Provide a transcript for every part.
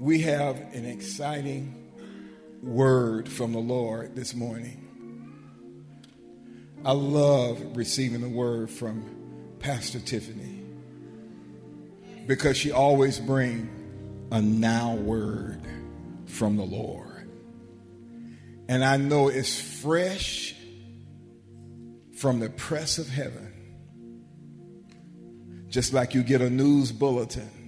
we have an exciting word from the Lord this morning. I love receiving the word from Pastor Tifiny because she always brings a now word from the Lord. And I know it's fresh from the press of heaven. Just like you get a news bulletin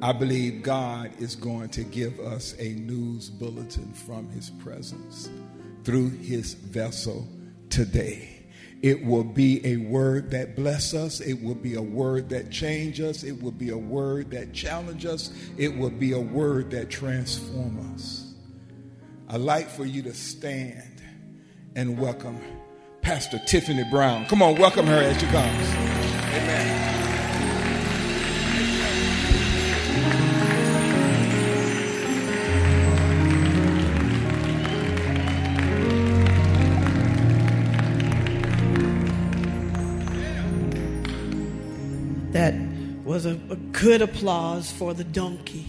I believe God is going to give us a news bulletin from His presence through His vessel today. It will be a word that bless us. It will be a word that change us. It will be a word that challenge us. It will be a word that transform us. I'd like for you to stand and welcome Pastor Tifiny Brown. Come on, welcome her as she comes. Amen. A, a good applause for the donkey.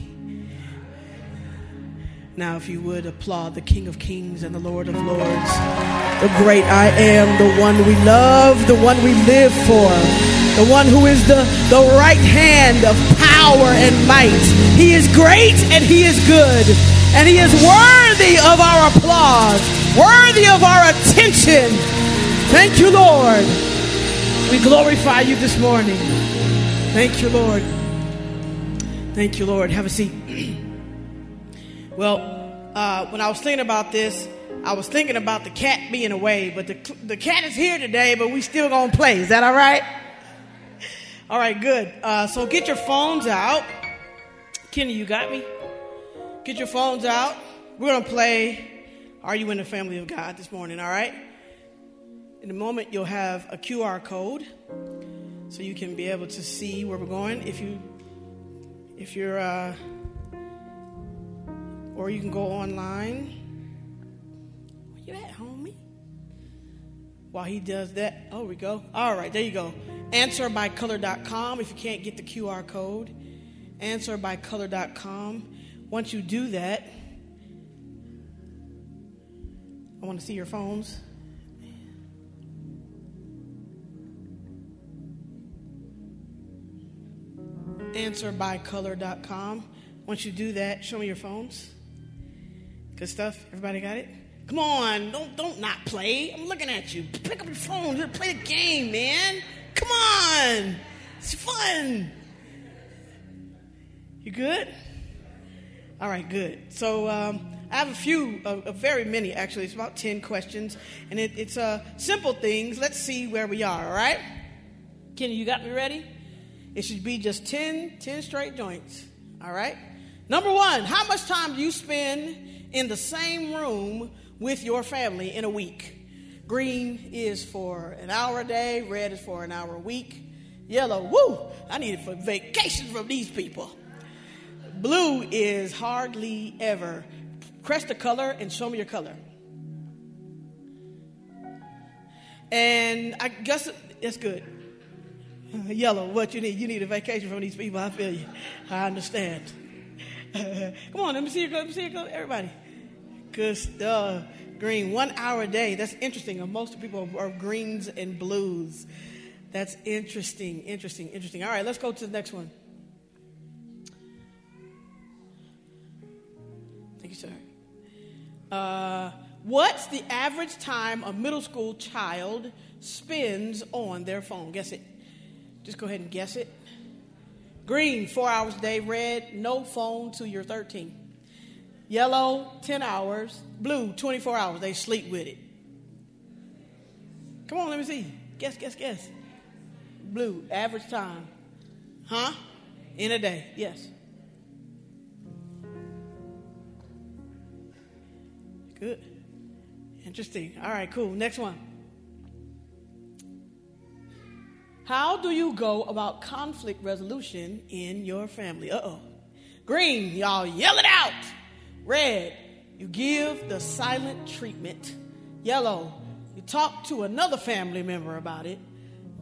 Now, if you would applaud the King of Kings and the Lord of Lords, the great I am, the one we love, the one we live for, the one who is the, the right hand of power and might. He is great and he is good, and he is worthy of our applause, worthy of our attention. Thank you, Lord. We glorify you this morning. Thank you, Lord. Thank you, Lord. Have a seat. well, uh, when I was thinking about this, I was thinking about the cat being away, but the, the cat is here today, but we still gonna play. Is that all right? All right, good. Uh, so get your phones out. Kenny, you got me? Get your phones out. We're gonna play Are You in the Family of God this morning, all right? In a moment, you'll have a QR code so you can be able to see where we're going. If you, if you're, uh, or you can go online. Where you at, homie? While he does that, oh, we go. All right, there you go. Answerbycolor.com. If you can't get the QR code, answerbycolor.com. Once you do that, I want to see your phones. answerbycolor.com. Once you do that, show me your phones. Good stuff. Everybody got it? Come on, don't don't not play. I'm looking at you. Pick up your phone. Play the game, man. Come on. It's fun. You good? All right, good. So um, I have a few, uh, very many actually. It's about 10 questions, and it, it's uh, simple things. Let's see where we are, all right? Kenny, you got me ready? It should be just 10, 10 straight joints. All right? Number one, how much time do you spend in the same room with your family in a week? Green is for an hour a day, red is for an hour a week, yellow, woo, I need it for vacation from these people. Blue is hardly ever. Press the color and show me your color. And I guess it's good. Yellow, what you need? You need a vacation from these people. I feel you. I understand. Come on, let me see you go. Let me see you go. Everybody. Good uh, Green, one hour a day. That's interesting. Most people are greens and blues. That's interesting, interesting, interesting. All right, let's go to the next one. Thank you, sir. Uh, what's the average time a middle school child spends on their phone? Guess it. Just go ahead and guess it. Green, four hours a day. Red, no phone till you're 13. Yellow, 10 hours. Blue, 24 hours. They sleep with it. Come on, let me see. Guess, guess, guess. Blue, average time. Huh? In a day, yes. Good. Interesting. All right, cool. Next one. How do you go about conflict resolution in your family? Uh oh. Green, y'all yell it out. Red, you give the silent treatment. Yellow, you talk to another family member about it.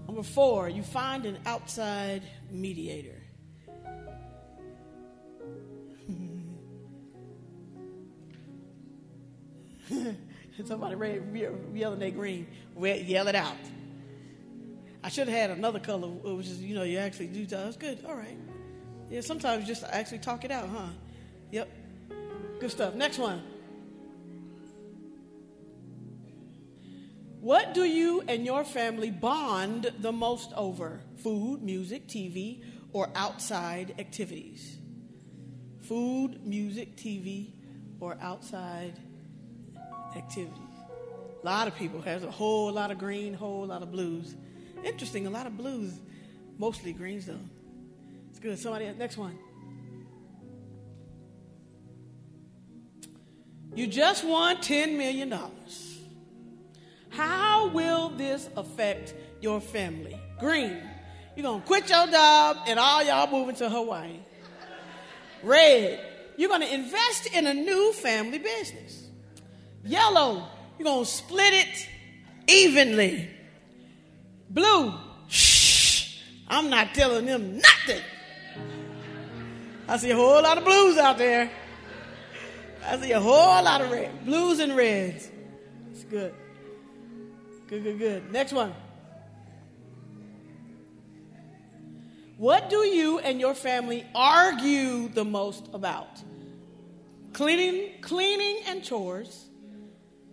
Number four, you find an outside mediator. Somebody read, yelling at green, yell it out. I should have had another color, which is, you know, you actually do. That's good. All right. Yeah, sometimes just actually talk it out, huh? Yep. Good stuff. Next one. What do you and your family bond the most over? Food, music, TV, or outside activities? Food, music, TV, or outside activities. A lot of people has a whole lot of green, whole lot of blues. Interesting, a lot of blues, mostly greens though. It's good. Somebody else. Next one. You just won $10 million. How will this affect your family? Green, you're going to quit your job and all y'all moving to Hawaii. Red, you're going to invest in a new family business. Yellow, you're going to split it evenly. Blue, shh, I'm not telling them nothing. I see a whole lot of blues out there. I see a whole lot of red, blues and reds. It's good. Good, good, good. Next one. What do you and your family argue the most about? Cleaning, cleaning and chores,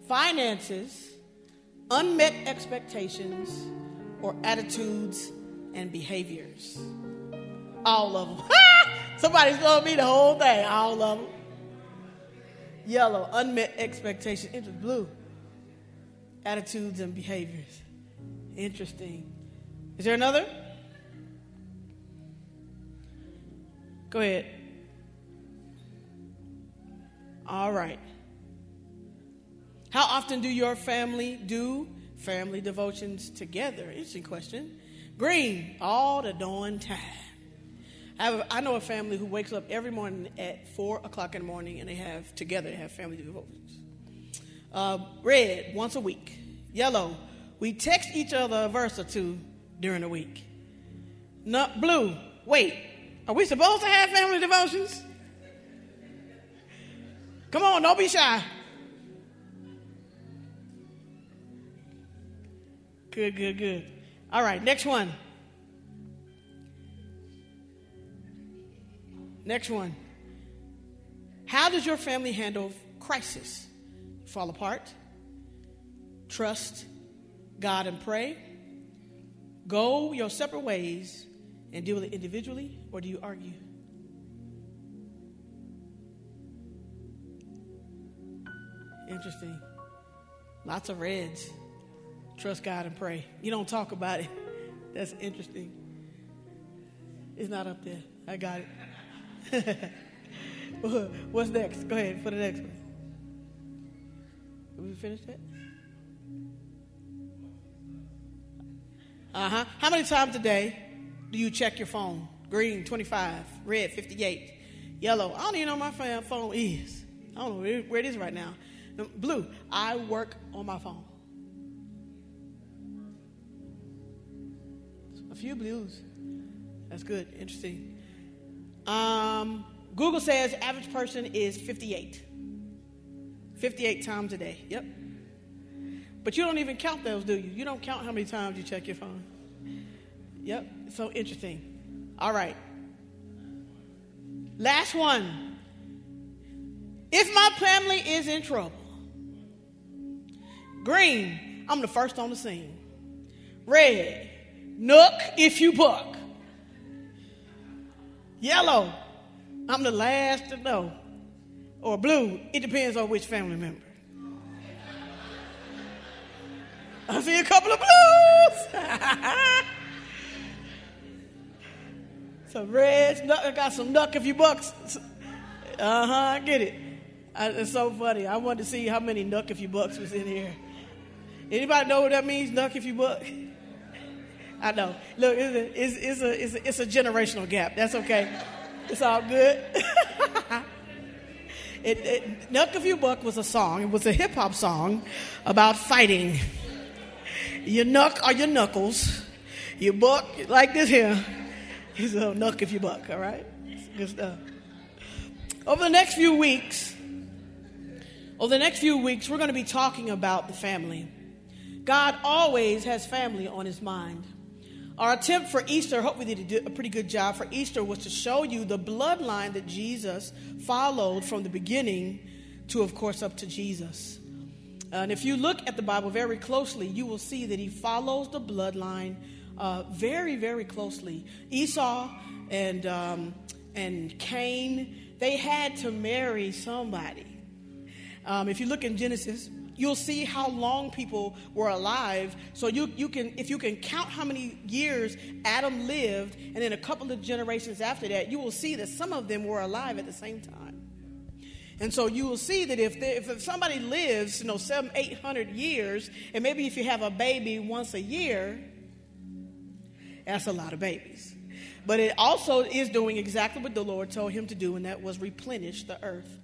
finances, unmet expectations, or attitudes and behaviors? All of them. Somebody's told me the whole thing. All of them. Yellow, unmet expectations. Into blue, attitudes and behaviors. Interesting. Is there another? Go ahead. All right. How often do your family do family devotions together? Interesting question. Green, all the dawn time. I, have, I know a family who wakes up every morning at 4 o'clock in the morning and they have together, they have family devotions. Uh, red, once a week. Yellow, we text each other a verse or two during the week. Not blue, wait, are we supposed to have family devotions? Come on, don't be shy. Good, good, good. All right, next one. Next one. How does your family handle crisis? Fall apart? Trust God and pray? Go your separate ways and deal with it individually, or do you argue? Interesting. Lots of reds. Trust God and pray. You don't talk about it. That's interesting. It's not up there. I got it. What's next? Go ahead for the next one. Have we finished that? Uh huh. How many times a day do you check your phone? Green, 25. Red, 58. Yellow, I don't even know my phone is. I don't know where it is right now. Blue, I work on my phone. Few blues. That's good. Interesting. Um, Google says average person is 58. 58 times a day. Yep. But you don't even count those, do you? You don't count how many times you check your phone. Yep, so interesting. All right. Last one. If my family is in trouble, green, I'm the first on the scene. Red, nook if you buck. Yellow, I'm the last to know. Or blue, it depends on which family member. I see a couple of blues. some reds. I got some nuck if you bucks. Uh huh, I get it. I, it's so funny. I wanted to see how many nuck if you bucks was in here. Anybody know what that means, nuck if you buck? I know. Look, it's a, it's, a, it's, a, it's a generational gap. That's okay. It's all good. it, it, Knuck If You Buck was a song. It was a hip hop song about fighting. You nuck are your knuckles. You buck like this here. He's a nuck if you buck, all right? Good stuff. Over the next few weeks, Over the next few weeks, we're going to be talking about the family. God always has family on his mind. Our attempt for Easter, I hope we did a pretty good job for Easter, was to show you the bloodline that Jesus followed from the beginning to, of course, up to Jesus. And if you look at the Bible very closely, you will see that he follows the bloodline uh, very, very closely. Esau and, um, and Cain, they had to marry somebody. Um, if you look in Genesis, you'll see how long people were alive. So you, you can, if you can count how many years Adam lived, and then a couple of generations after that, you will see that some of them were alive at the same time. And so you will see that if, if somebody lives, you know, seven, eight hundred years, and maybe if you have a baby once a year, that's a lot of babies. But it also is doing exactly what the Lord told him to do, and that was replenish the earth.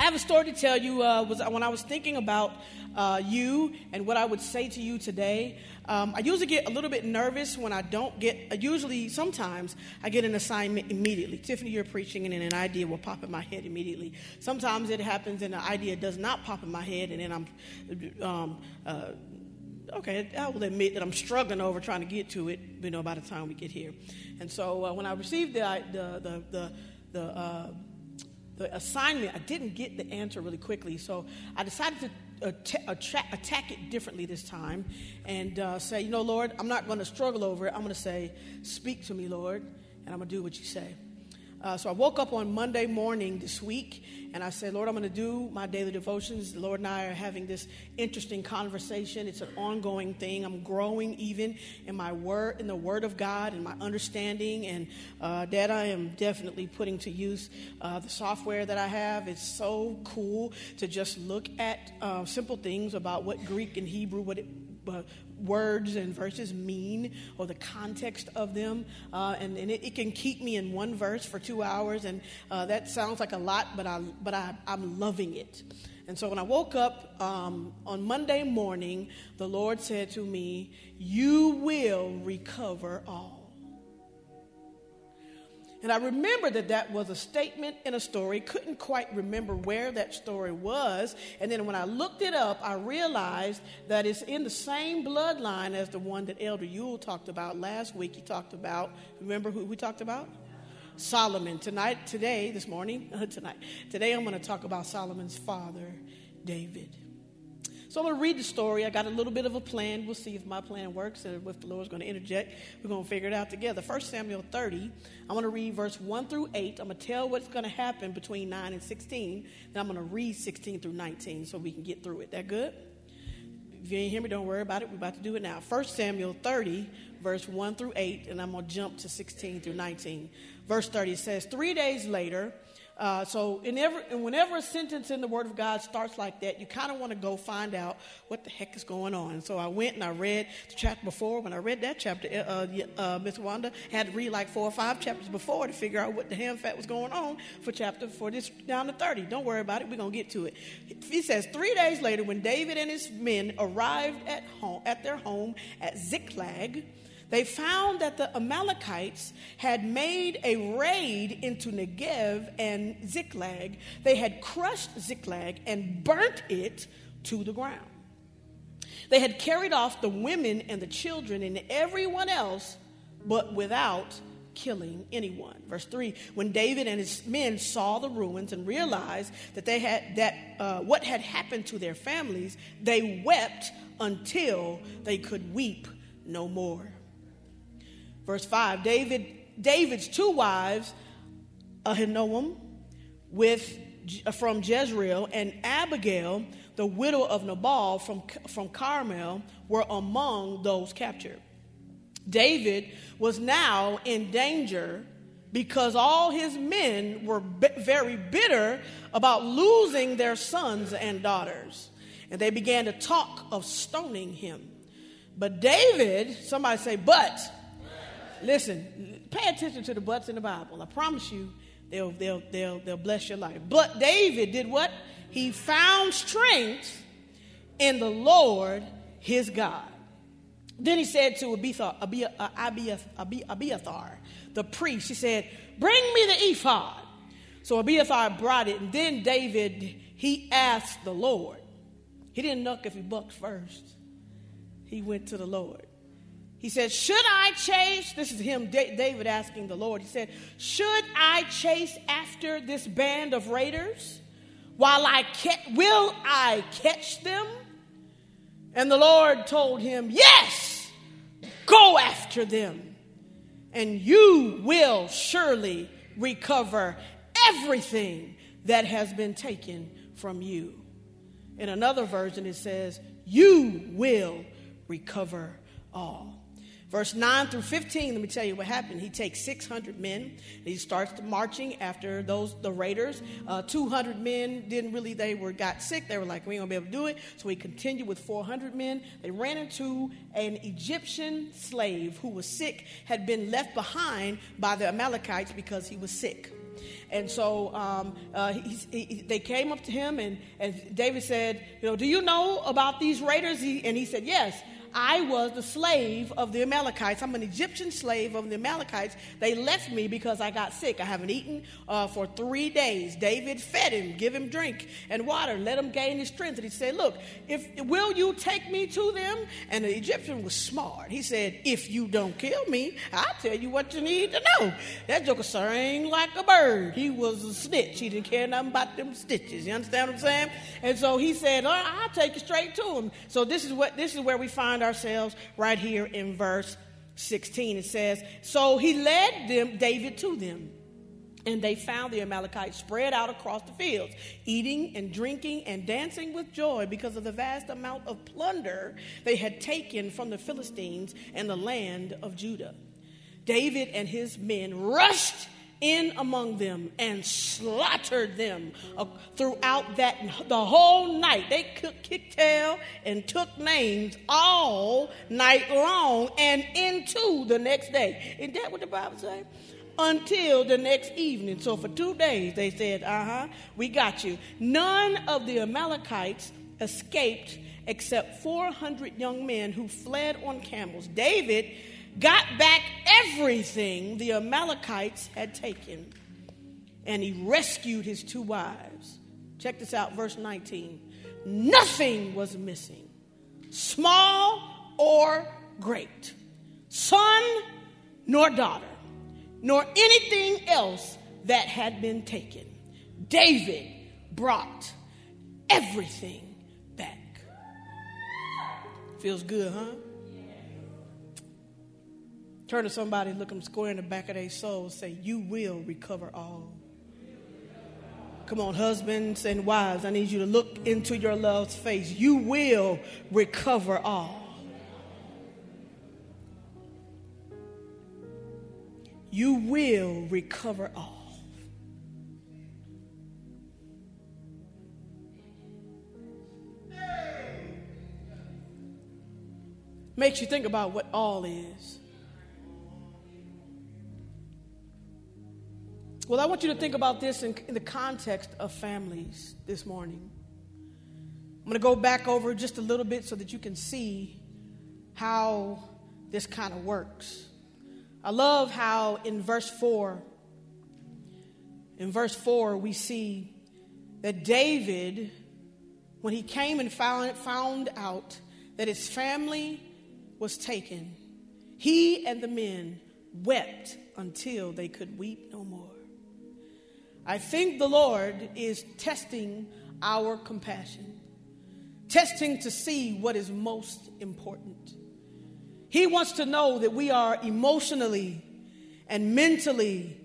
I have a story to tell you. Uh, was when I was thinking about uh, you and what I would say to you today. Um, I usually get a little bit nervous when I don't get. Uh, usually, sometimes I get an assignment immediately. Tifiny, you're preaching, and then an idea will pop in my head immediately. Sometimes it happens, and the idea does not pop in my head, and then I'm. Um, uh, okay, I will admit that I'm struggling over trying to get to it, you know, by the time we get here. And so uh, when I received the, the, the, the, the uh, the assignment, I didn't get the answer really quickly. So I decided to attack, attack it differently this time and uh, say, you know, Lord, I'm not going to struggle over it. I'm going to say, speak to me, Lord, and I'm going to do what you say. Uh, so I woke up on Monday morning this week and I said, Lord, I'm going to do my daily devotions. The Lord and I are having this interesting conversation. It's an ongoing thing. I'm growing even in my word, in the Word of God, and my understanding. And uh, that I am definitely putting to use uh, the software that I have. It's so cool to just look at uh, simple things about what Greek and Hebrew, what it uh, words and verses mean or the context of them. Uh, and, and it, it, can keep me in one verse for two hours. And uh, that sounds like a lot, but, I, but I, I'm loving it. And so when I woke up um, on Monday morning, the Lord said to me, You will recover all. And I remember that that was a statement in a story. Couldn't quite remember where that story was. And then when I looked it up, I realized that it's in the same bloodline as the one that Elder Yule talked about last week. He talked about, remember who we talked about? Solomon. Tonight, today, this morning, tonight, today I'm going to talk about Solomon's father, David. So I'm going to read the story. I got a little bit of a plan. We'll see if my plan works and if the Lord's going to interject. We're going to figure it out together. 1 Samuel 30, I'm going to read verse 1 through 8. I'm going to tell what's going to happen between 9 and 16. Then I'm going to read 16 through 19 so we can get through it. That good? If you ain't hear me, don't worry about it. We're about to do it now. 1 Samuel 30, verse 1 through 8, and I'm going to jump to 16 through 19. Verse 30 says, Three days later, uh, so, in every, and whenever a sentence in the Word of God starts like that, you kind of want to go find out what the heck is going on. so, I went and I read the chapter before. When I read that chapter, uh, uh, Miss Wanda had to read like four or five chapters before to figure out what the ham fat was going on for chapter for this down to 30. Don't worry about it. We're going to get to it. He says, Three days later, when David and his men arrived at, home, at their home at Ziklag, they found that the Amalekites had made a raid into Negev and Ziklag. They had crushed Ziklag and burnt it to the ground. They had carried off the women and the children and everyone else, but without killing anyone. Verse 3 When David and his men saw the ruins and realized that they had that uh, what had happened to their families, they wept until they could weep no more. Verse 5 David, David's two wives, Ahinoam with, uh, from Jezreel and Abigail, the widow of Nabal from, from Carmel, were among those captured. David was now in danger because all his men were very bitter about losing their sons and daughters. And they began to talk of stoning him. But David, somebody say, but Listen, pay attention to the buts in the Bible. I promise you, they'll, they'll, they'll, they'll bless your life. But David did what? He found strength in the Lord his God. Then he said to Abiathar, uh, Abiathar, the priest, he said, Bring me the ephod. So Abiathar brought it, and then David he asked the Lord. He didn't knock if he bucked first. He went to the Lord. He said, Should I chase? This is him, David asking the Lord. He said, Should I chase after this band of raiders while I catch, will I catch them? And the Lord told him, Yes, go after them, and you will surely recover everything that has been taken from you. In another version, it says, You will recover all. Verse 9 through 15, let me tell you what happened. He takes 600 men. He starts marching after those the raiders. Uh, 200 men didn't really, they were got sick. They were like, we ain't gonna be able to do it. So he continued with 400 men. They ran into an Egyptian slave who was sick, had been left behind by the Amalekites because he was sick. And so um, uh, he, he, they came up to him, and, and David said, You know, do you know about these raiders? He, and he said, Yes. I was the slave of the Amalekites. I'm an Egyptian slave of the Amalekites. They left me because I got sick. I haven't eaten uh, for three days. David fed him, give him drink and water, let him gain his strength. And he said, Look, if will you take me to them? And the Egyptian was smart. He said, If you don't kill me, I'll tell you what you need to know. That joker sang like a bird. He was a snitch. He didn't care nothing about them stitches. You understand what I'm saying? And so he said, I'll take you straight to him. So this is what this is where we find find ourselves right here in verse 16. It says, So he led them, David to them. And they found the Amalekites spread out across the fields, eating and drinking and dancing with joy because of the vast amount of plunder they had taken from the Philistines and the land of Judah. David and his men rushed in among them and slaughtered them uh, throughout that the whole night. They kicked tail and took names all night long and into the next day. Isn't that what the bible says until the next evening. So for two days they said uh-huh we got you. None of the amalekites escaped except 400 young men who fled on camels. David got back everything the Amalekites had taken, and he rescued his two wives. Check this out, verse 19. Nothing was missing, small or great, son nor daughter, nor anything else that had been taken. David brought everything back. Feels good, huh? Turn to somebody, look them square in the back of their soul, say, You will recover all. Come on, husbands and wives, I need you to look into your love's face. You will recover all. You will recover all. Makes you think about what all is. Well, I want you to think about this in, in the context of families this morning. I'm going to go back over just a little bit so that you can see how this kind of works. I love how in verse 4, in verse 4, we see that David, when he came and found, found out that his family was taken, he and the men wept until they could weep no more. I think the Lord is testing our compassion, testing to see what is most important. He wants to know that we are emotionally and mentally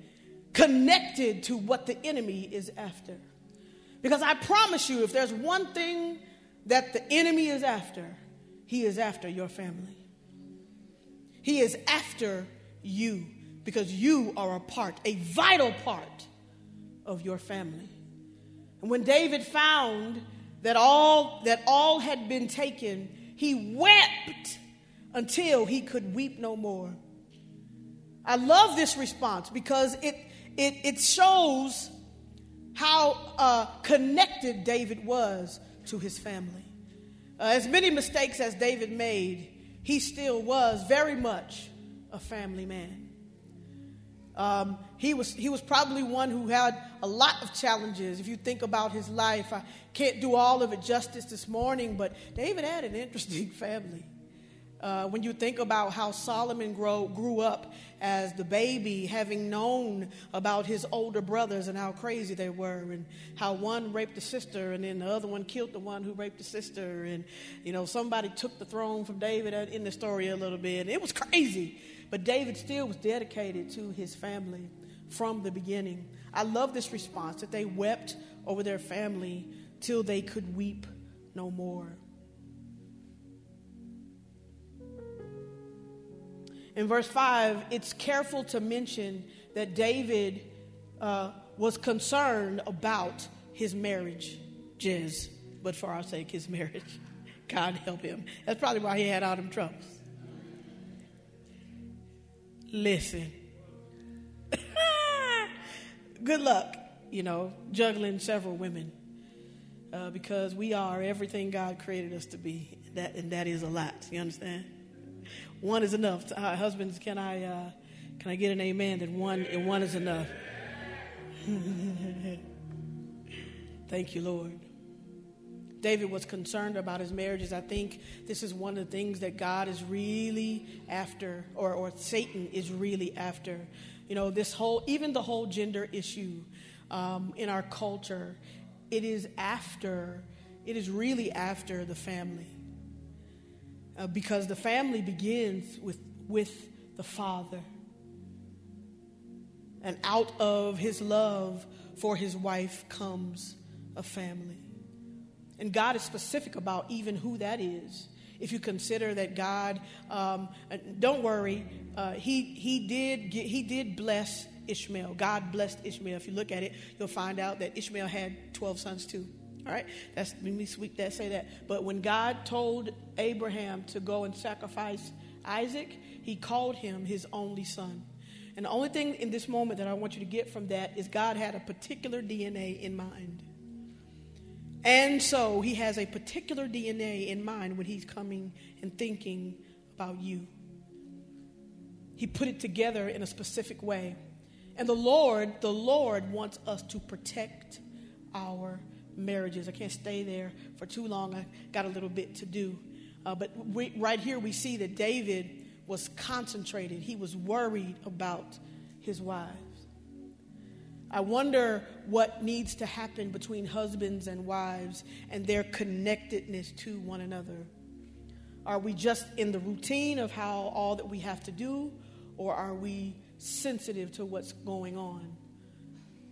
connected to what the enemy is after. Because I promise you, if there's one thing that the enemy is after, he is after your family. He is after you because you are a part, a vital part of your family. And when David found that all that all had been taken, he wept until he could weep no more. I love this response because it it, it shows how uh, connected David was to his family. Uh, as many mistakes as David made, he still was very much a family man. Um, he, was, he was probably one who had a lot of challenges. If you think about his life, I can't do all of it justice this morning, but David had an interesting family. Uh, when you think about how Solomon grow, grew up as the baby, having known about his older brothers and how crazy they were, and how one raped the sister, and then the other one killed the one who raped the sister, and you know somebody took the throne from David in the story a little bit. It was crazy. But David still was dedicated to his family from the beginning. I love this response that they wept over their family till they could weep no more. In verse 5, it's careful to mention that David uh, was concerned about his marriage, Jez, but for our sake, his marriage. God help him. That's probably why he had all them troubles. Listen. Good luck, you know, juggling several women. Uh, because we are everything God created us to be. That, and that is a lot. You understand? One is enough. Uh, husbands, can I, uh, can I get an amen that one, and one is enough? Thank you, Lord. David was concerned about his marriages. I think this is one of the things that God is really after, or, or Satan is really after. You know, this whole, even the whole gender issue um, in our culture, it is after, it is really after the family. Uh, because the family begins with, with the father. And out of his love for his wife comes a family. And God is specific about even who that is. If you consider that God, um, don't worry, uh, he, he, did get, he did bless Ishmael. God blessed Ishmael. If you look at it, you'll find out that Ishmael had 12 sons too. All right? That's, let me sweep that, say that. But when God told Abraham to go and sacrifice Isaac, he called him his only son. And the only thing in this moment that I want you to get from that is God had a particular DNA in mind. And so he has a particular DNA in mind when he's coming and thinking about you. He put it together in a specific way. And the Lord, the Lord wants us to protect our marriages. I can't stay there for too long. I got a little bit to do. Uh, but we, right here, we see that David was concentrated, he was worried about his wives. I wonder what needs to happen between husbands and wives and their connectedness to one another. Are we just in the routine of how all that we have to do, or are we sensitive to what's going on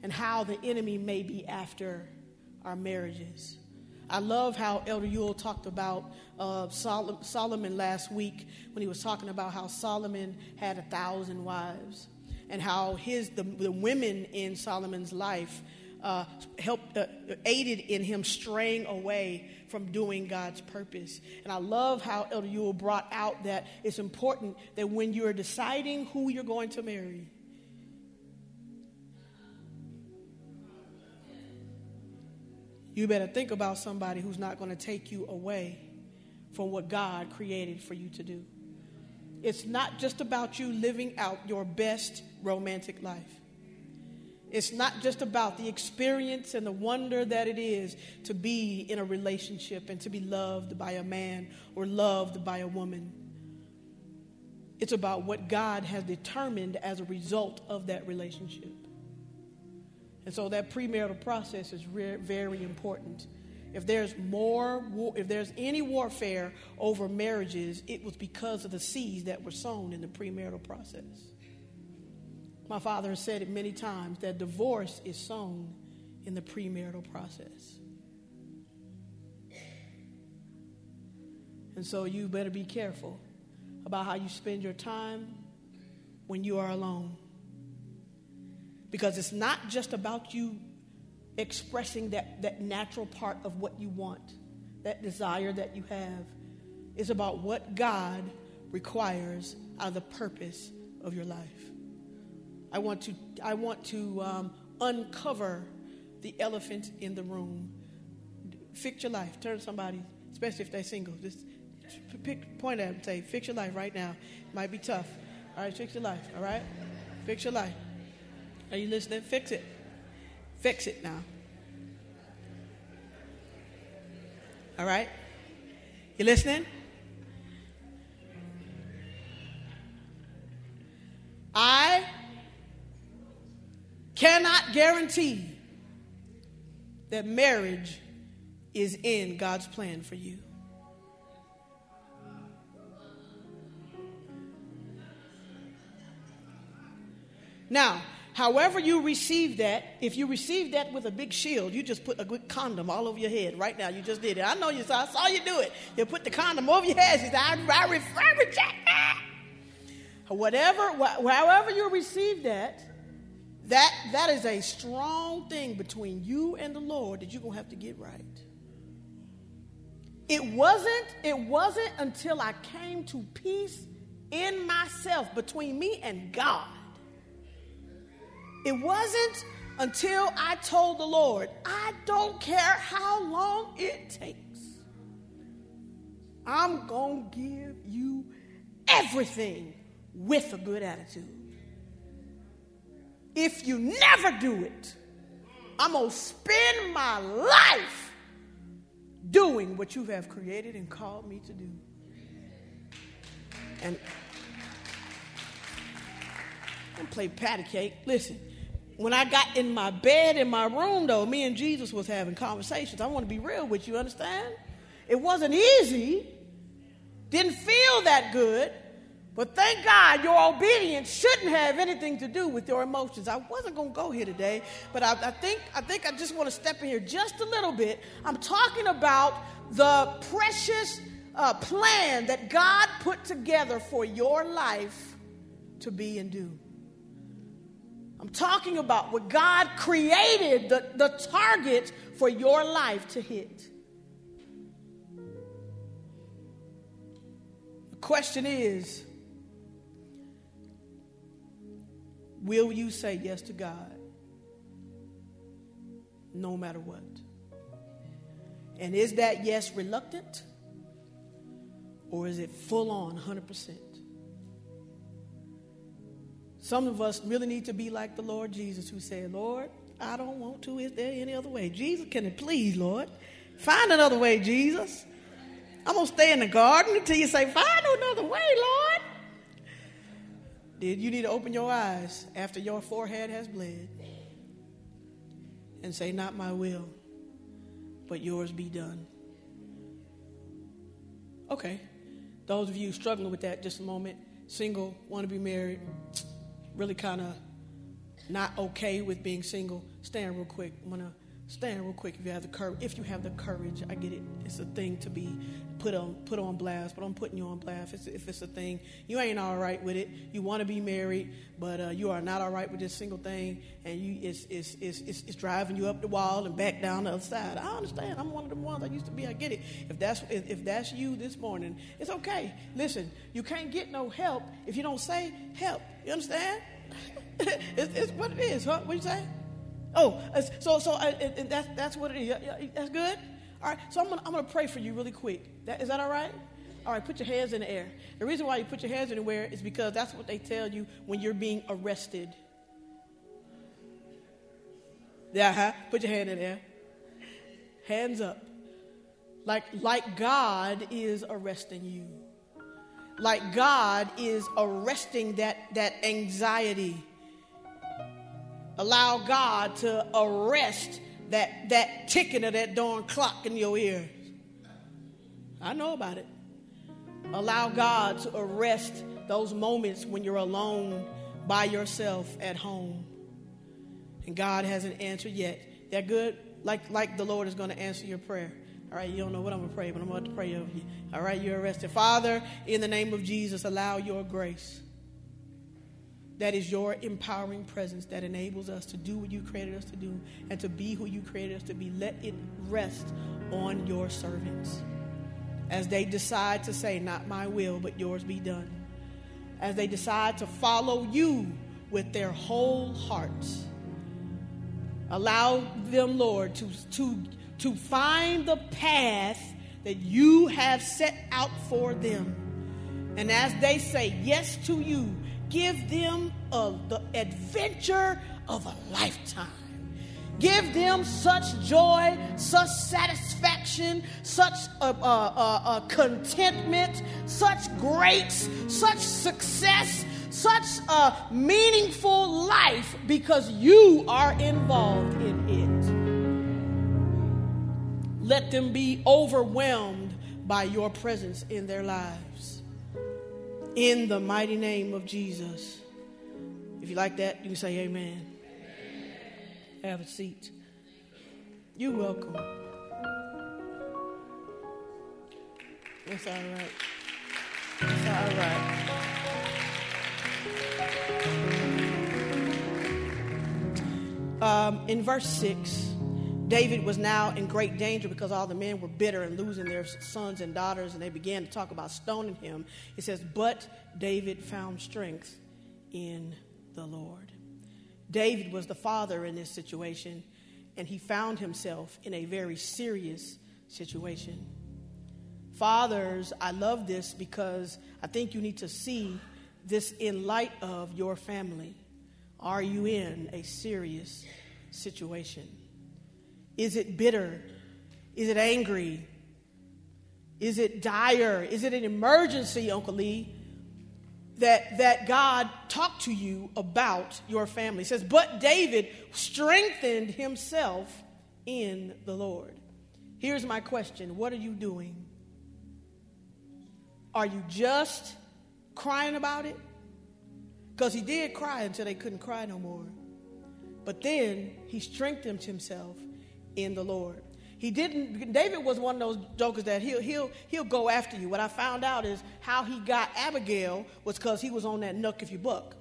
and how the enemy may be after our marriages? I love how Elder Yule talked about uh, Solomon last week when he was talking about how Solomon had a thousand wives and how his the, the women in Solomon's life uh, helped uh, aided in him straying away from doing God's purpose. And I love how Elder Ewell brought out that it's important that when you're deciding who you're going to marry, you better think about somebody who's not going to take you away from what God created for you to do. It's not just about you living out your best romantic life. It's not just about the experience and the wonder that it is to be in a relationship and to be loved by a man or loved by a woman. It's about what God has determined as a result of that relationship. And so that premarital process is very important. If there's more, if there's any warfare over marriages, it was because of the seeds that were sown in the premarital process. My father has said it many times that divorce is sown in the premarital process. And so you better be careful about how you spend your time when you are alone. Because it's not just about you expressing that, that natural part of what you want, that desire that you have. It's about what God requires out of the purpose of your life. I want to, I want to um, uncover the elephant in the room. Fix your life. Turn to somebody, especially if they're single. Just pick, point at them and say, fix your life right now. Might be tough. All right, fix your life. All right? Fix your life. Are you listening? Fix it. Fix it now. All right? You listening? Cannot guarantee that marriage is in God's plan for you. Now, however you receive that, if you receive that with a big shield, you just put a good condom all over your head right now. You just did it. I know you saw, I saw you do it. You put the condom over your head. You said, I, I, I reject that. Whatever, wh- however you receive that, that, that is a strong thing between you and the Lord that you're going to have to get right. It wasn't, it wasn't until I came to peace in myself between me and God. It wasn't until I told the Lord, I don't care how long it takes. I'm going to give you everything with a good attitude. If you never do it, I'm going to spend my life doing what you have created and called me to do. And play patty cake. Listen, when I got in my bed in my room, though, me and Jesus was having conversations. I want to be real with you, understand? It wasn't easy, didn't feel that good, but thank God your obedience shouldn't have anything to do with your emotions. I wasn't going to go here today, but I, I, think, I think I just want to step in here just a little bit. I'm talking about the precious uh, plan that God put together for your life to be and do. I'm talking about what God created, the, the target for your life to hit. The question is will you say yes to God no matter what? And is that yes reluctant or is it full on 100%? Some of us really need to be like the Lord Jesus, who said, Lord, I don't want to. Is there any other way? Jesus, can it please, Lord? Find another way, Jesus. I'm going to stay in the garden until you say, Find another way, Lord. Did you need to open your eyes after your forehead has bled and say, Not my will, but yours be done? Okay. Those of you struggling with that, just a moment. Single, want to be married, really kind of not okay with being single. Stand real quick. I'm gonna stand real quick if you have the courage. If you have the courage, I get it. It's a thing to be put on put on blast, but I'm putting you on blast. If it's, if it's a thing, you ain't all right with it. You want to be married, but uh, you are not all right with this single thing, and you it's, it's it's, it's it's driving you up the wall and back down the other side. I understand. I'm one of the ones I used to be. I get it. If that's if, if that's you this morning, it's okay. Listen, you can't get no help if you don't say help. You understand? it's, it's what it is, huh? What you say? Oh, so so uh, that's that's what it is. That's good. All right. So I'm gonna I'm gonna pray for you really quick. That, is that all right? All right. Put your hands in the air. The reason why you put your hands in the air is because that's what they tell you when you're being arrested. Yeah. Huh? Put your hand in the air. Hands up. Like like God is arresting you. Like God is arresting that that anxiety allow God to arrest that, that ticking of that darn clock in your ears. I know about it. Allow God to arrest those moments when you're alone by yourself at home. And God hasn't answered yet. That good? Like, like the Lord is going to answer your prayer. All right, you don't know what I'm going to pray, but I'm going to pray over you. All right, you're arrested. Father, in the name of Jesus, allow your grace that is your empowering presence that enables us to do what you created us to do and to be who you created us to be. Let it rest on your servants as they decide to say, Not my will, but yours be done. As they decide to follow you with their whole hearts. Allow them, Lord, to, to, to find the path that you have set out for them. And as they say yes to you, give them the adventure of a lifetime. Give them such joy, such satisfaction, such uh, uh, uh, contentment, such grace, such success, such a meaningful life because you are involved in it. Let them be overwhelmed by your presence in their lives. In the mighty name of Jesus. If you like that, you can say amen. Have a seat. You're welcome. It's all right. It's all right. Um, in verse 6, David was now in great danger because all the men were bitter and losing their sons and daughters, and they began to talk about stoning him. It says, But David found strength in the Lord. David was the father in this situation, and he found himself in a very serious situation. Fathers, I love this because I think you need to see this in light of your family. Are you in a serious situation? Is it bitter? Is it angry? Is it dire? Is it an emergency, Uncle Lee? that, that God talked to you about your family. It says, But David strengthened himself in the Lord. Here's my question What are you doing? Are you just crying about it? Because he did cry until they couldn't cry no more. But then he strengthened himself in the Lord. He didn't. David was one of those jokers that he'll he'll he'll go after you. What I found out is how he got Abigail was because he was on that Knuck If You Buck.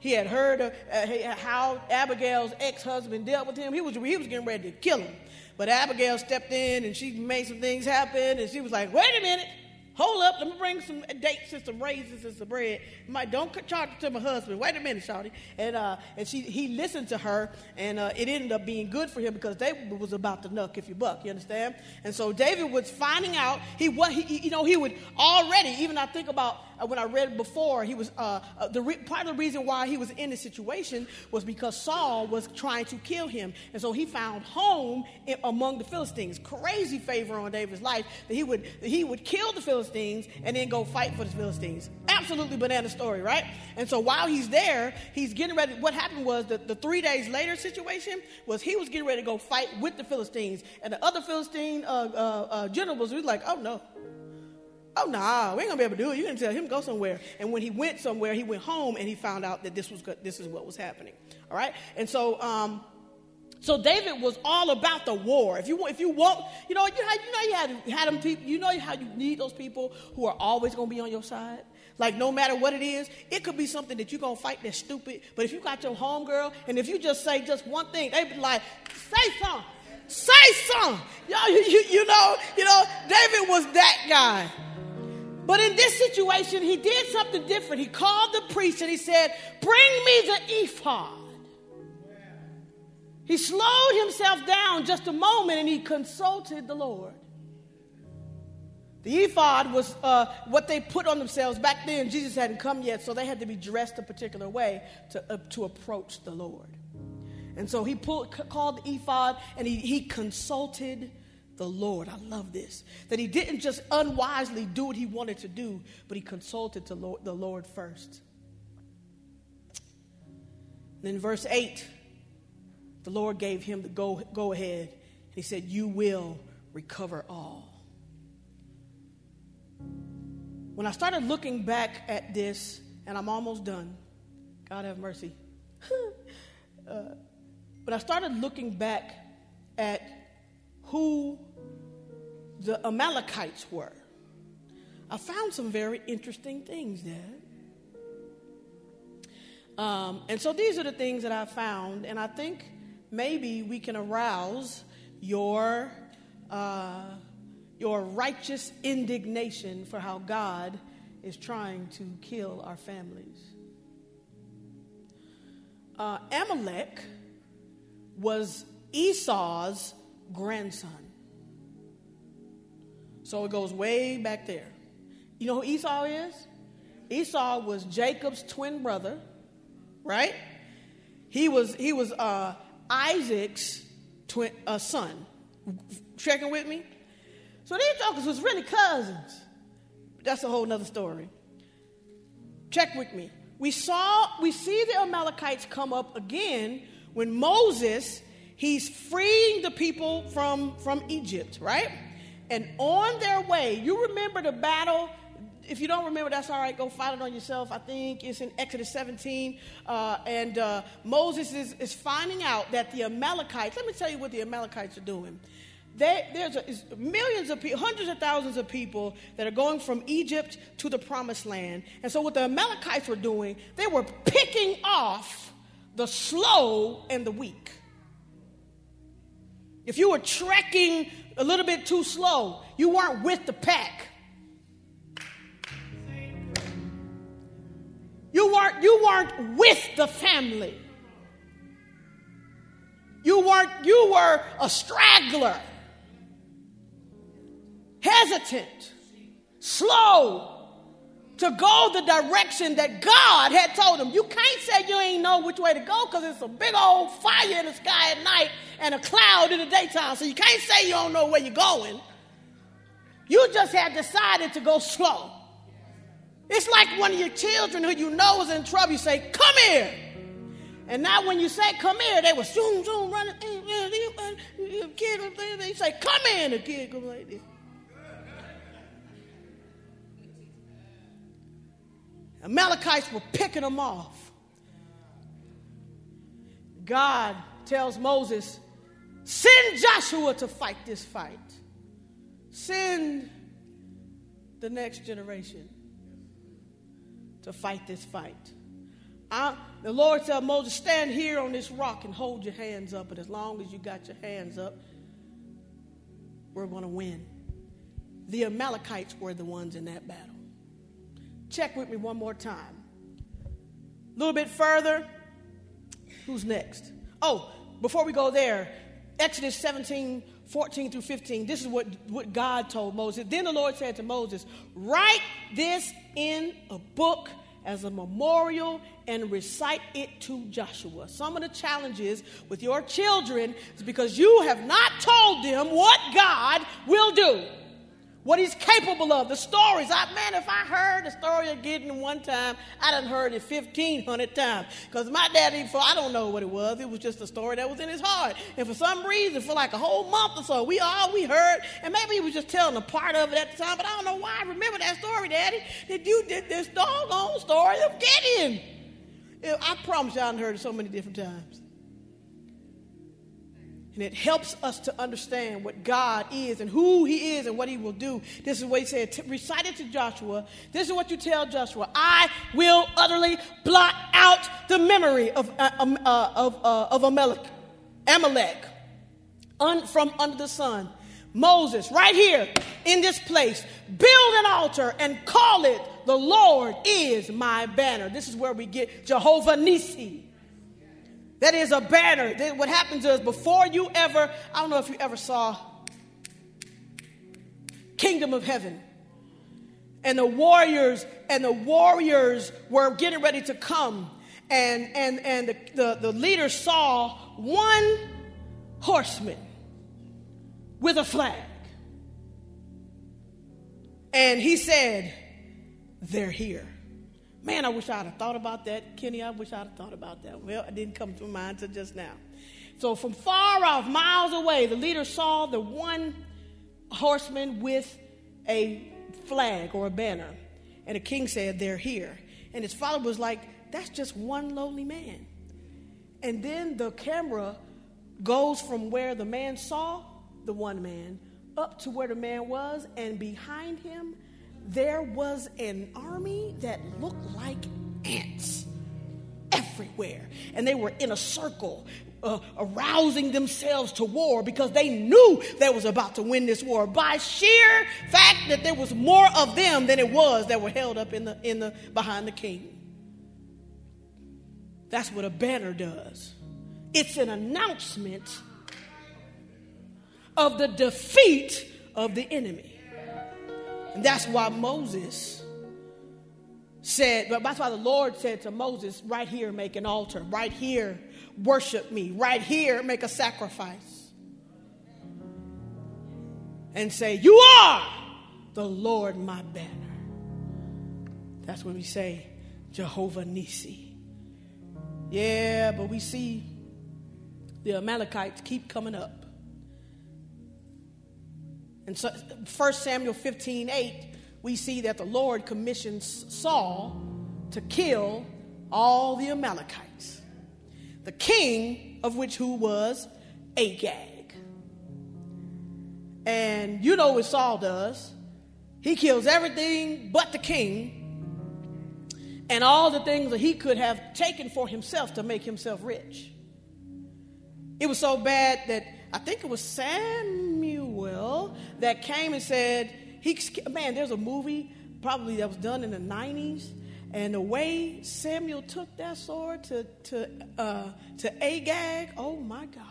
He had heard of, uh, how Abigail's ex-husband dealt with him. He was he was getting ready to kill him, but Abigail stepped in and she made some things happen. And she was like, "Wait a minute." Hold up, let me bring some dates and some raisins and some bread. My, don't charge it to my husband. Wait a minute, Shawty. And, uh, and she, he listened to her, and uh, it ended up being good for him because David was about to Knuck If You Buck, you understand? And so David was finding out, he, what, he, you know, he would already, even I think about uh, when I read before, he was, uh, uh, the re- part of the reason why he was in this situation was because Saul was trying to kill him. And so he found home in, among the Philistines. Crazy favor on David's life that he would, that he would kill the Philistines Philistines and then go fight for the Philistines. Absolutely banana story, right? And so while he's there, he's getting ready. What happened was that the three days later situation was he was getting ready to go fight with the Philistines. And the other Philistine uh, uh, uh, generals was like, oh no. Oh no, we ain't gonna be able to do it. You can tell him go somewhere. And when he went somewhere, he went home and he found out that this was this is what was happening. All right, and so um, so David was all about the war. If you if you want, you know, you, had, you know you had you had them people. You know how you need those people who are always going to be on your side. Like no matter what it is, it could be something that you're gonna fight that's stupid. But if you got your homegirl, and if you just say just one thing, they'd be like, say something, say something. You know, you, you know, you know, David was that guy. But in this situation, he did something different. He called the priest and he said, Bring me the ephod. He slowed himself down just a moment and he consulted the Lord. The ephod was uh, what they put on themselves. Back then, Jesus hadn't come yet, so they had to be dressed a particular way to, uh, to approach the Lord. And so he pulled, called the ephod and he, he consulted the Lord. I love this. That he didn't just unwisely do what he wanted to do, but he consulted the Lord, the Lord first. then, verse 8 the Lord gave him the go, go ahead. He said, You will recover all. When I started looking back at this, and I'm almost done, God have mercy. uh, when I started looking back at who the Amalekites were, I found some very interesting things there. Um, and so these are the things that I found, and I think maybe we can arouse your, uh, your righteous indignation for how God is trying to kill our families. Uh, Amalek was Esau's grandson. So it goes way back there. You know who Esau is? Esau was Jacob's twin brother, right? He was he was uh, Isaac's twin uh, son. Checking with me. So these jokers was really cousins. That's a whole nother story. Check with me. We saw we see the Amalekites come up again when Moses he's freeing the people from from Egypt, right? And on their way, you remember the battle if you don't remember, that's all right. Go find it on yourself. I think it's in Exodus 17. Uh, and uh, Moses is, is finding out that the Amalekites, let me tell you what the Amalekites are doing. They, there's a, millions of people, hundreds of thousands of people that are going from Egypt to the promised land. And so, what the Amalekites were doing, they were picking off the slow and the weak. If you were trekking a little bit too slow, you weren't with the pack. You weren't, you weren't with the family. You weren't, you were a straggler, hesitant, slow to go the direction that God had told him. You can't say you ain't know which way to go because it's a big old fire in the sky at night and a cloud in the daytime. So you can't say you don't know where you're going. You just had decided to go slow. It's like one of your children who you know is in trouble. You say, Come here. And now when you say, Come here, they were zoom, zoom, running. Kid, they say, Come. And the kid goes like this. Amalekites were picking them off. God tells Moses, Send Joshua to fight this fight. Send the next generation to fight this fight. I, the Lord said, Moses, stand here on this rock and hold your hands up. But as long as you got your hands up, we're going to win. The Amalekites were the ones in that battle. Check with me one more time. A little bit further. Who's next? Oh, before we go there, Exodus 17, 14 through 15. This is what, what God told Moses. Then the Lord said to Moses, Write this in a book as a memorial and recite it to Joshua. Some of the challenges with your children is because you have not told them what God will do what he's capable of, the stories. I, man, if I heard the story of Gideon one time, I done heard it 1,500 times. Because my daddy, for I don't know what it was, it was just a story that was in his heart. And for some reason, for like a whole month or so, we all we heard, and maybe he was just telling a part of it at the time, but I don't know why I remember that story, Daddy. That you did this doggone story of Gideon. I promise you I have heard it so many different times. And it helps us to understand what God is and who He is and what He will do. This is what He said. Recite it to Joshua. This is what you tell Joshua I will utterly blot out the memory of, uh, um, uh, of, uh, of Amalek, Amalek un, from under the sun. Moses, right here in this place, build an altar and call it, The Lord is my banner. This is where we get Jehovah Nissi. That is a banner. What happens is before you ever, I don't know if you ever saw Kingdom of Heaven. And the warriors, and the warriors were getting ready to come. And and and the, the, the leader saw one horseman with a flag. And he said, They're here. Man, I wish I'd have thought about that. Kenny, I wish I'd have thought about that. Well, it didn't come to mind until just now. So, from far off, miles away, the leader saw the one horseman with a flag or a banner. And the king said, They're here. And his father was like, That's just one lonely man. And then the camera goes from where the man saw the one man up to where the man was, and behind him there was an army that looked like ants everywhere. And they were in a circle, uh, arousing themselves to war because they knew they was about to win this war by sheer fact that there was more of them than it was that were held up in the, in the, behind the king. That's what a banner does. It's an announcement of the defeat of the enemy. And that's why Moses said, but that's why the Lord said to Moses, right here, make an altar. Right here, worship me. Right here, make a sacrifice. And say, You are the Lord my banner. That's when we say, Jehovah Nissi. Yeah, but we see the Amalekites keep coming up. And so 1 Samuel 15 8, we see that the Lord commissions Saul to kill all the Amalekites. The king of which who was Agag. And you know what Saul does. He kills everything but the king and all the things that he could have taken for himself to make himself rich. It was so bad that I think it was Samuel that came and said, he, man, there's a movie probably that was done in the 90s. And the way Samuel took that sword to, to, uh, to Agag, oh my God.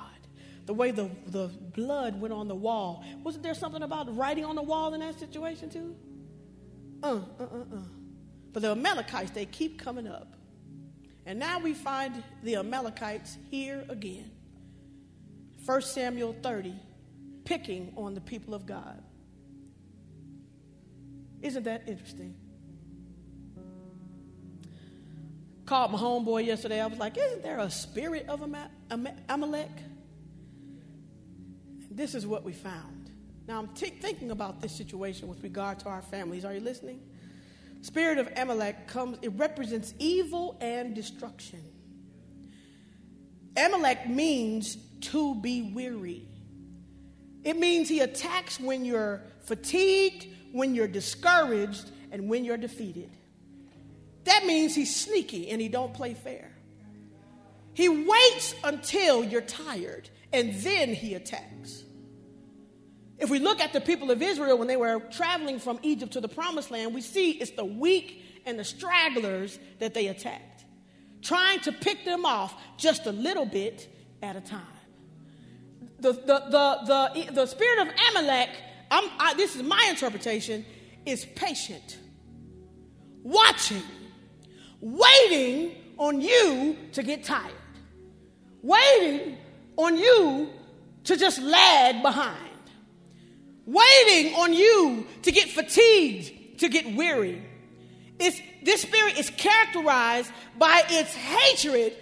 The way the, the blood went on the wall. Wasn't there something about writing on the wall in that situation too? Uh, uh, uh, uh. But the Amalekites, they keep coming up. And now we find the Amalekites here again. 1 Samuel 30, picking on the people of God. Isn't that interesting? Called my homeboy yesterday. I was like, Isn't there a spirit of Amalek? This is what we found. Now, I'm t- thinking about this situation with regard to our families. Are you listening? Spirit of Amalek comes, it represents evil and destruction. Amalek means to be weary. It means he attacks when you're fatigued, when you're discouraged, and when you're defeated. That means he's sneaky and he don't play fair. He waits until you're tired and then he attacks. If we look at the people of Israel when they were traveling from Egypt to the promised land, we see it's the weak and the stragglers that they attacked, trying to pick them off just a little bit at a time. The, the, the, the, the spirit of Amalek, I, this is my interpretation, is patient, watching, waiting on you to get tired, waiting on you to just lag behind waiting on you to get fatigued, to get weary. It's, this spirit is characterized by its hatred,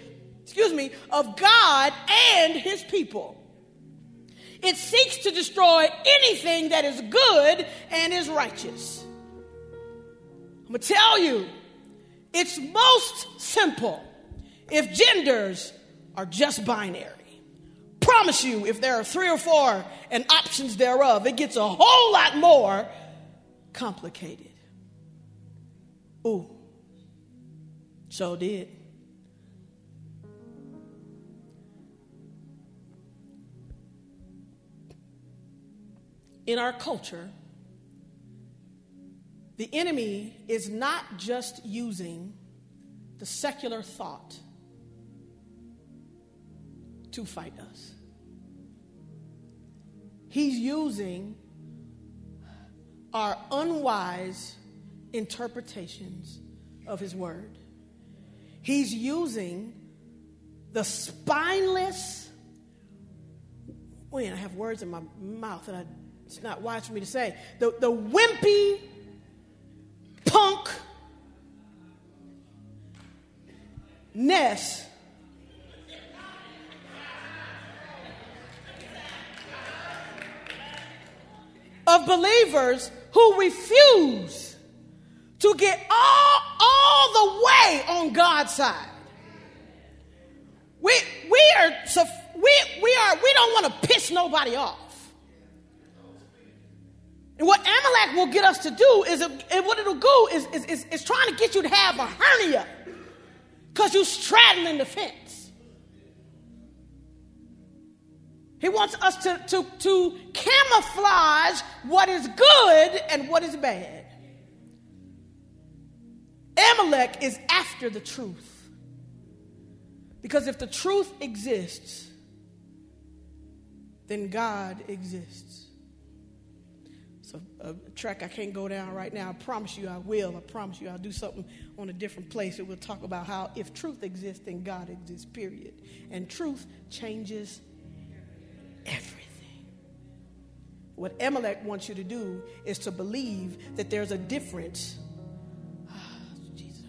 excuse me, of God and his people. It seeks to destroy anything that is good and is righteous. I'm going to tell you, it's most simple if genders are just binary promise you, if there are three or four and options thereof, it gets a whole lot more complicated. Ooh, so did. In our culture, the enemy is not just using the secular thought to fight us. He's using our unwise interpretations of His Word. He's using the spineless, wait, I have words in my mouth that I, it's not wise for me to say. The, the wimpy, punk, ness of believers who refuse to get all, all the way on God's side. We, we are we, we are we don't want to piss nobody off. And what Amalek will get us to do is, and what it'll do is, is, is, is trying to get you to have a hernia because you're straddling the fence. He wants us to, to, to camouflage what is good and what is bad. Amalek is after the truth. Because if the truth exists, then God exists. A, a, track I can't go down right now. I promise you I will. I promise you I'll do something on a different place. And we'll talk about how if truth exists, then God exists, period. And truth changes everything. What Amalek wants you to do is to believe that there's a difference. Ah, Jesus,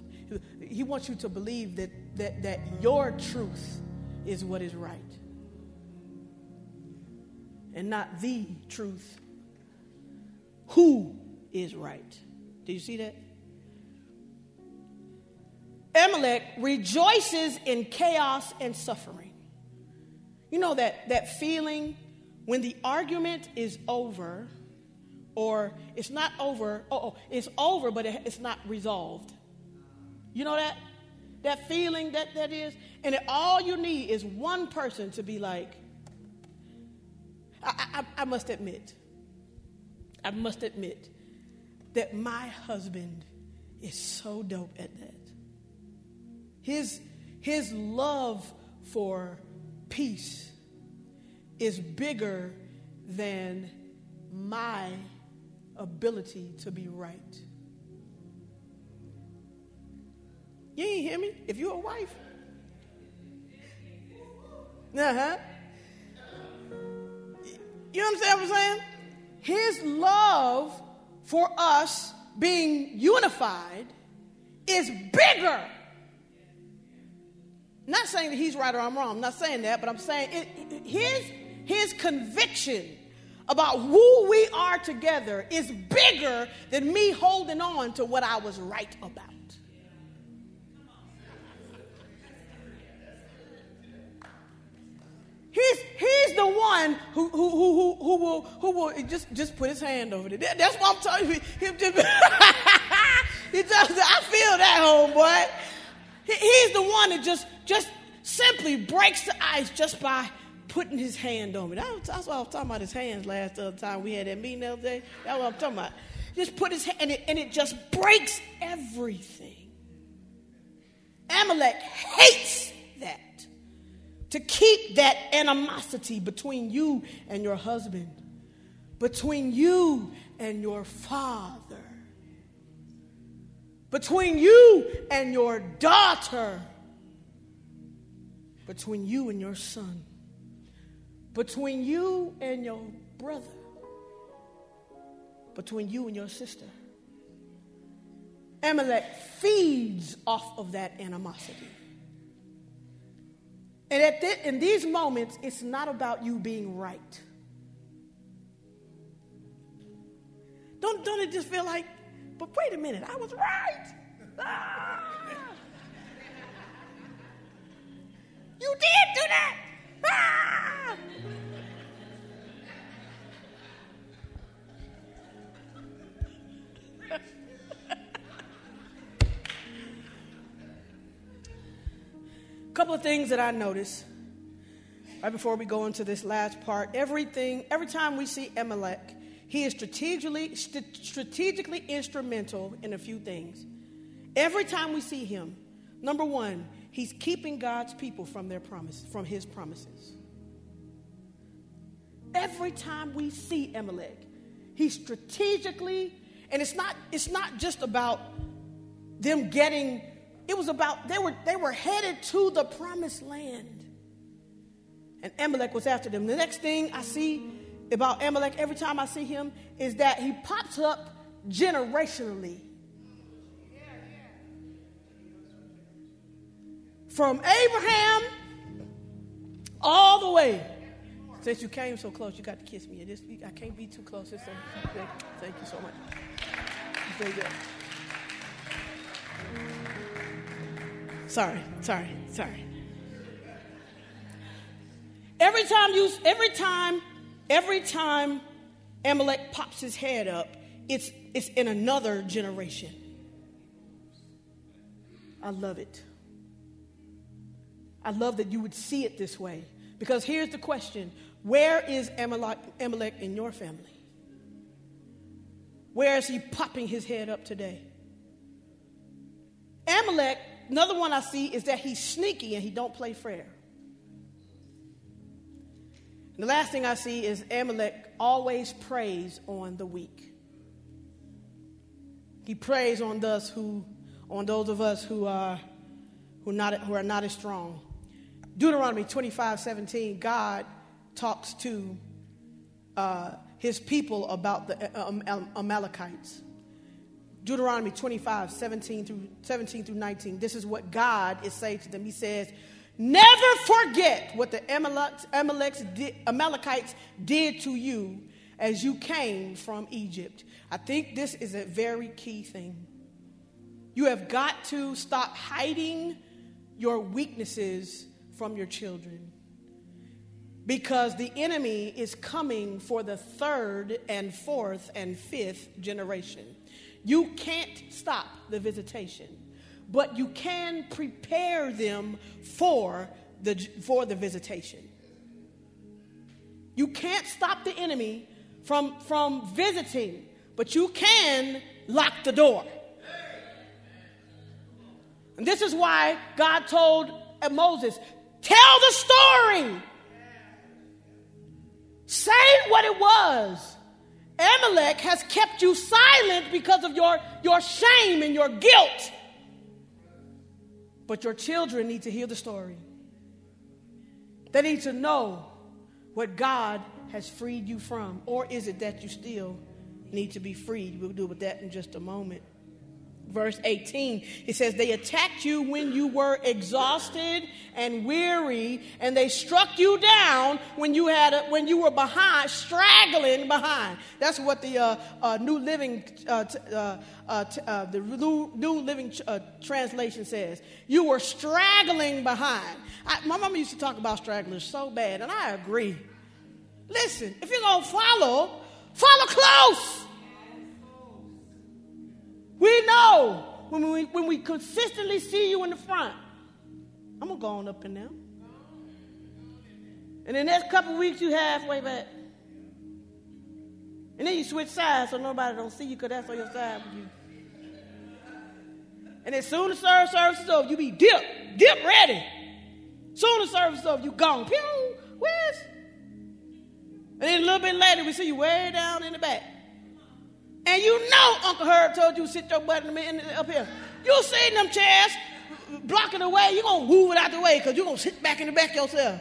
He wants you to believe that, that, that your truth is what is right and not the truth. Who is right? Do you see that? Amalek rejoices in chaos and suffering. You know that, that feeling when the argument is over, or it's not over, oh, it's over, but it's not resolved. You know that? That feeling that that is? And all you need is one person to be like, I, I, I must admit, I must admit that my husband is so dope at that. His, his love for peace is bigger than my ability to be right. You ain't hear me? If you're a wife. Uh huh. You understand what I'm saying? His love for us being unified is bigger. not saying that he's right or I'm wrong. I'm not saying that, but I'm saying it, his, his conviction about who we are together is bigger than me holding on to what I was right about. He's, he's the one who, who, who, who, will, who will just, just put his hand over it. That's what I'm telling you. He, just, he just, I feel that, homeboy. He, he's the one that just, just simply breaks the ice just by putting his hand on me. That was, that's what I was talking about his hands last other time we had that meeting the other day. That's what I'm talking about. Just put his hand, and it, and it just breaks everything. Amalek hates to keep that animosity between you and your husband, between you and your father, between you and your daughter, between you and your son, between you and your brother, between you and your sister. Amalek feeds off of that animosity. And at in these moments, it's not about you being right. Don't, don't it just feel like, but wait a minute, I was right. Ah. You did do that. Couple of things that I notice right before we go into this last part. Everything, every time we see Amalek, he is strategically, st- strategically instrumental in a few things. Every time we see him, number one, he's keeping God's people from their promise, from his promises. Every time we see Amalek, he's strategically, and it's not, it's not just about them getting it was about they were they were headed to the promised land. And Amalek was after them. The next thing I see about Amalek every time I see him is that he pops up generationally. From Abraham all the way. Since you came so close, you got to kiss me. I can't be too close. Thank you so much. Very good. Sorry, sorry, sorry. Every time you, every time, every time Amalek pops his head up, it's, it's in another generation. I love it. I love that you would see it this way. Because here's the question Where is Amalek, Amalek in your family? Where is he popping his head up today? Amalek another one I see is that he's sneaky and he don't play fair. And the last thing I see is Amalek always preys on the weak. He preys on those who, on those of us who are, who, not, who are not as strong. Deuteronomy 25, 17, God talks to uh, his people about the um, Amalekites. Deuteronomy 25, 17 through, 17 through 19. This is what God is saying to them. He says, Never forget what the Amalekites did to you as you came from Egypt. I think this is a very key thing. You have got to stop hiding your weaknesses from your children because the enemy is coming for the third and fourth and fifth generation. You can't stop the visitation, but you can prepare them for the, for the visitation. You can't stop the enemy from, from visiting, but you can lock the door. And this is why God told Moses, Tell the story. Say what it was. Amalek has kept you silent because of your, your shame and your guilt. But your children need to hear the story. They need to know what God has freed you from. Or is it that you still need to be freed? We'll deal with that in just a moment verse 18. It says, They attacked you when you were exhausted and weary, and they struck you down when you, had a, when you were behind, straggling behind. That's what the uh, uh, New Living, uh, t- uh, uh, t- uh, the New, Living Translation says. You were straggling behind. I, my mama used to talk about stragglers so bad, and I agree. Listen, if you're going to follow, follow close. We know when we, when we consistently see you in the front, I'm going to go on up in there. And the next couple weeks, you halfway back. And then you switch sides so nobody don't see you because that's on your side with you. And as soon as service, service is over, you be dip, dip ready. Soon as service is over, you gone. Pew, where's? And then a little bit later, we see you way down in the back. And you know Uncle Herb told you sit your butt in the, up here. You in them chairs, blocking the way, you're going to move it out the way because you're going to sit back in the back yourself.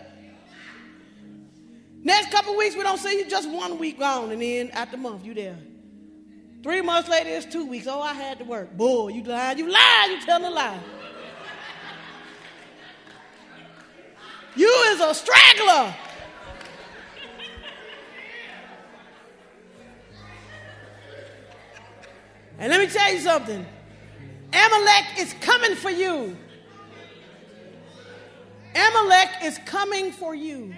Next couple weeks, we don't see you just one week gone, and then after month, you there. Three months later, it's two weeks. Oh, I had to work. Boy, you lying. you lying. you telling a lie. You is a straggler. And let me tell you something Amalek is coming for you. Amalek is coming for you.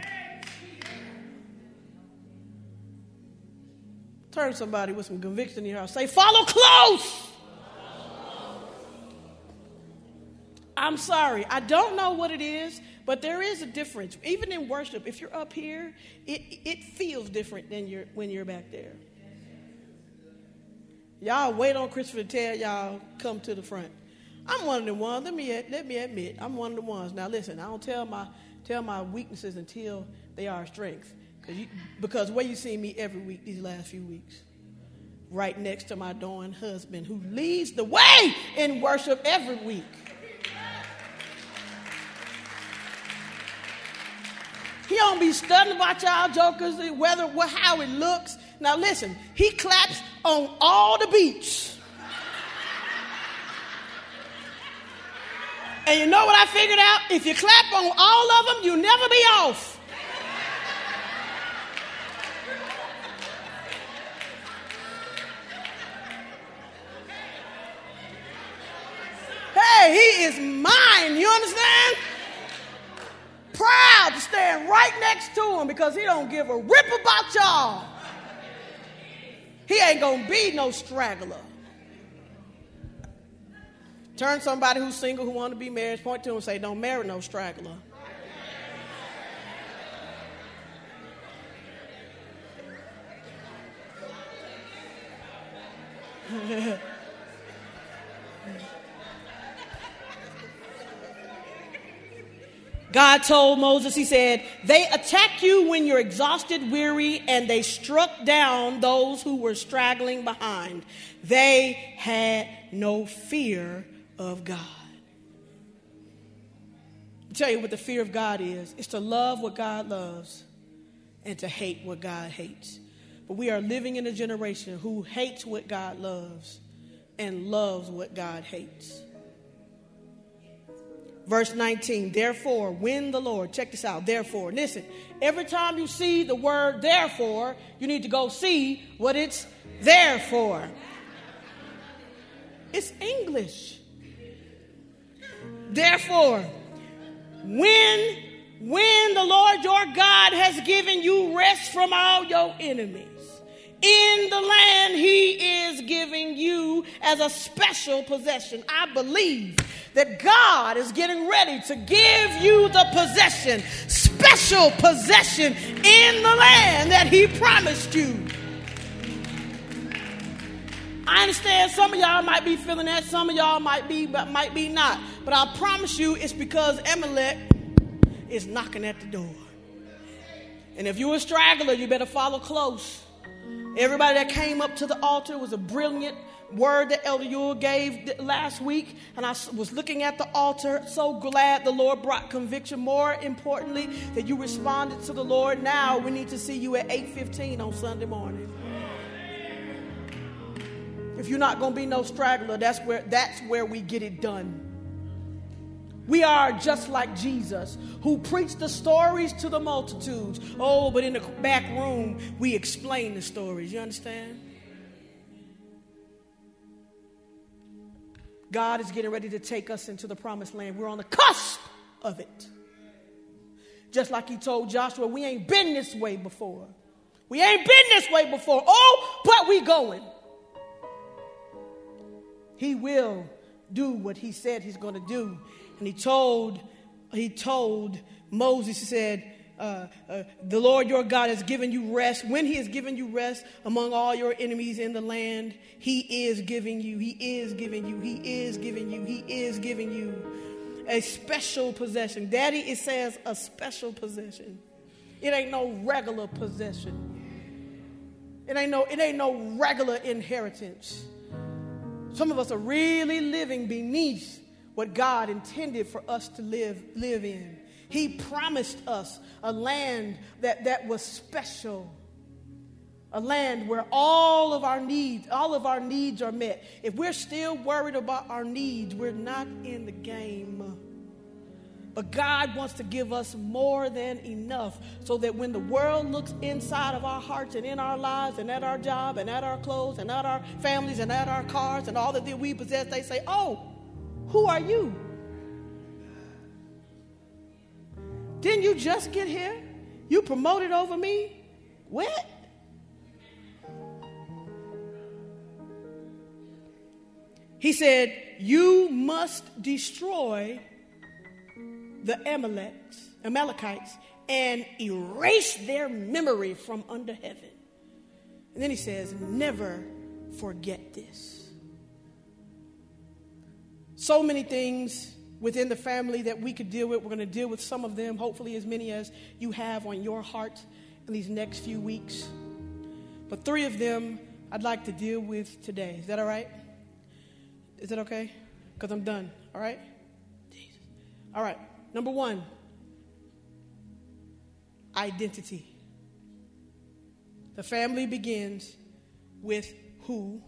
Turn somebody with some conviction in your house. Say, follow close. I'm sorry. I don't know what it is, but there is a difference. Even in worship, if you're up here, it, it feels different than you're, when you're back there. Y'all wait on Christopher to tell y'all come to the front. I'm one of the ones. Let me let me admit, I'm one of the ones. Now listen, I don't tell my tell my weaknesses until they are strengths. Cause you, because where you see me every week these last few weeks, right next to my darn husband who leads the way in worship every week. He don't be studying about y'all jokers, whether how it looks. Now listen, he claps on all the beats. And you know what I figured out? If you clap on all of them, you'll never be off. Hey, he is mine. You understand? Proud to stand right next to him because he don't give a rip about y'all. He ain't gonna be no straggler. Turn somebody who's single who want to be married, point to him and say, Don't marry no straggler. God told Moses, He said, They attack you when you're exhausted, weary, and they struck down those who were straggling behind. They had no fear of God. I'll tell you what the fear of God is it's to love what God loves and to hate what God hates. But we are living in a generation who hates what God loves and loves what God hates. Verse 19, therefore, when the Lord, check this out, therefore, listen, every time you see the word therefore, you need to go see what it's there for. It's English. Therefore, when when the Lord your God has given you rest from all your enemies, in the land he is giving you as a special possession. I believe that God is getting ready to give you the possession, special possession in the land that he promised you. I understand some of y'all might be feeling that, some of y'all might be, but might be not. But I promise you it's because Amalek is knocking at the door. And if you're a straggler, you better follow close. Everybody that came up to the altar was a brilliant word that Elder Yule gave last week, and I was looking at the altar. So glad the Lord brought conviction. More importantly, that you responded to the Lord. Now we need to see you at 8:15 on Sunday morning. If you're not going to be no straggler, that's where that's where we get it done. We are just like Jesus, who preached the stories to the multitudes. Oh, but in the back room, we explain the stories. You understand? God is getting ready to take us into the promised land. We're on the cusp of it. Just like he told Joshua, we ain't been this way before. We ain't been this way before. Oh, but we going. He will do what he said he's going to do and he told, he told Moses, he said, uh, uh, the Lord your God has given you rest. When he has given you rest among all your enemies in the land, he is giving you, he is giving you, he is giving you, he is giving you a special possession. Daddy, it says a special possession. It ain't no regular possession. It ain't no, it ain't no regular inheritance. Some of us are really living beneath what God intended for us to live, live in. He promised us a land that, that was special. A land where all of our needs, all of our needs are met. If we're still worried about our needs, we're not in the game. But God wants to give us more than enough so that when the world looks inside of our hearts and in our lives and at our job and at our clothes and at our families and at our cars and all that we possess, they say, Oh, who are you? Didn't you just get here? You promoted over me? What? He said, You must destroy the Amalekites, and erase their memory from under heaven. And then he says, Never forget this so many things within the family that we could deal with. We're going to deal with some of them, hopefully, as many as you have on your heart in these next few weeks. But three of them I'd like to deal with today. Is that all right? Is that okay? Because I'm done. All right? Jesus. All right. Number one identity. The family begins with who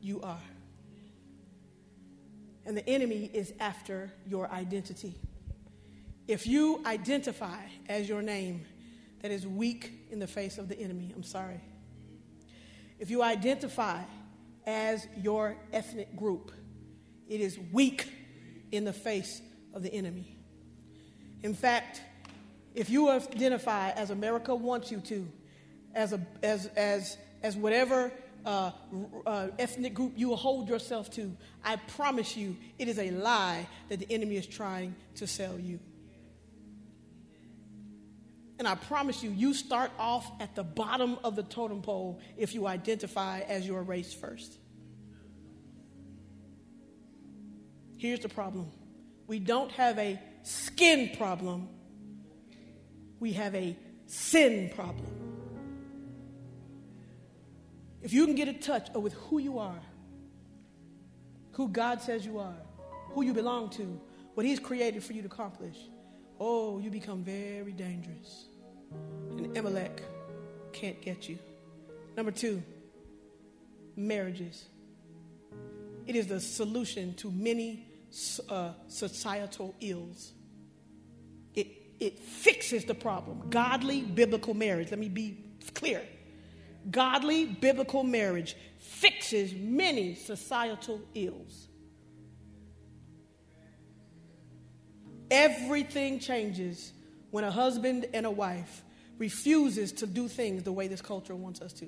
you are. And the enemy is after your identity. If you identify as your name, that is weak in the face of the enemy. I'm sorry. If you identify as your ethnic group, it is weak in the face of the enemy. In fact, if you identify as America wants you to, as, a, as, as, as whatever uh, uh, ethnic group you hold yourself to, I promise you it is a lie that the enemy is trying to sell you. And I promise you, you start off at the bottom of the totem pole if you identify as your race first. Here's the problem we don't have a skin problem, we have a sin problem. If you can get in touch with who you are, who God says you are, who you belong to, what He's created for you to accomplish, oh, you become very dangerous. And Amalek can't get you. Number two, marriages. It is the solution to many uh, societal ills. It, it fixes the problem. Godly biblical marriage, let me be clear. Godly biblical marriage fixes many societal ills. Everything changes when a husband and a wife refuses to do things the way this culture wants us to.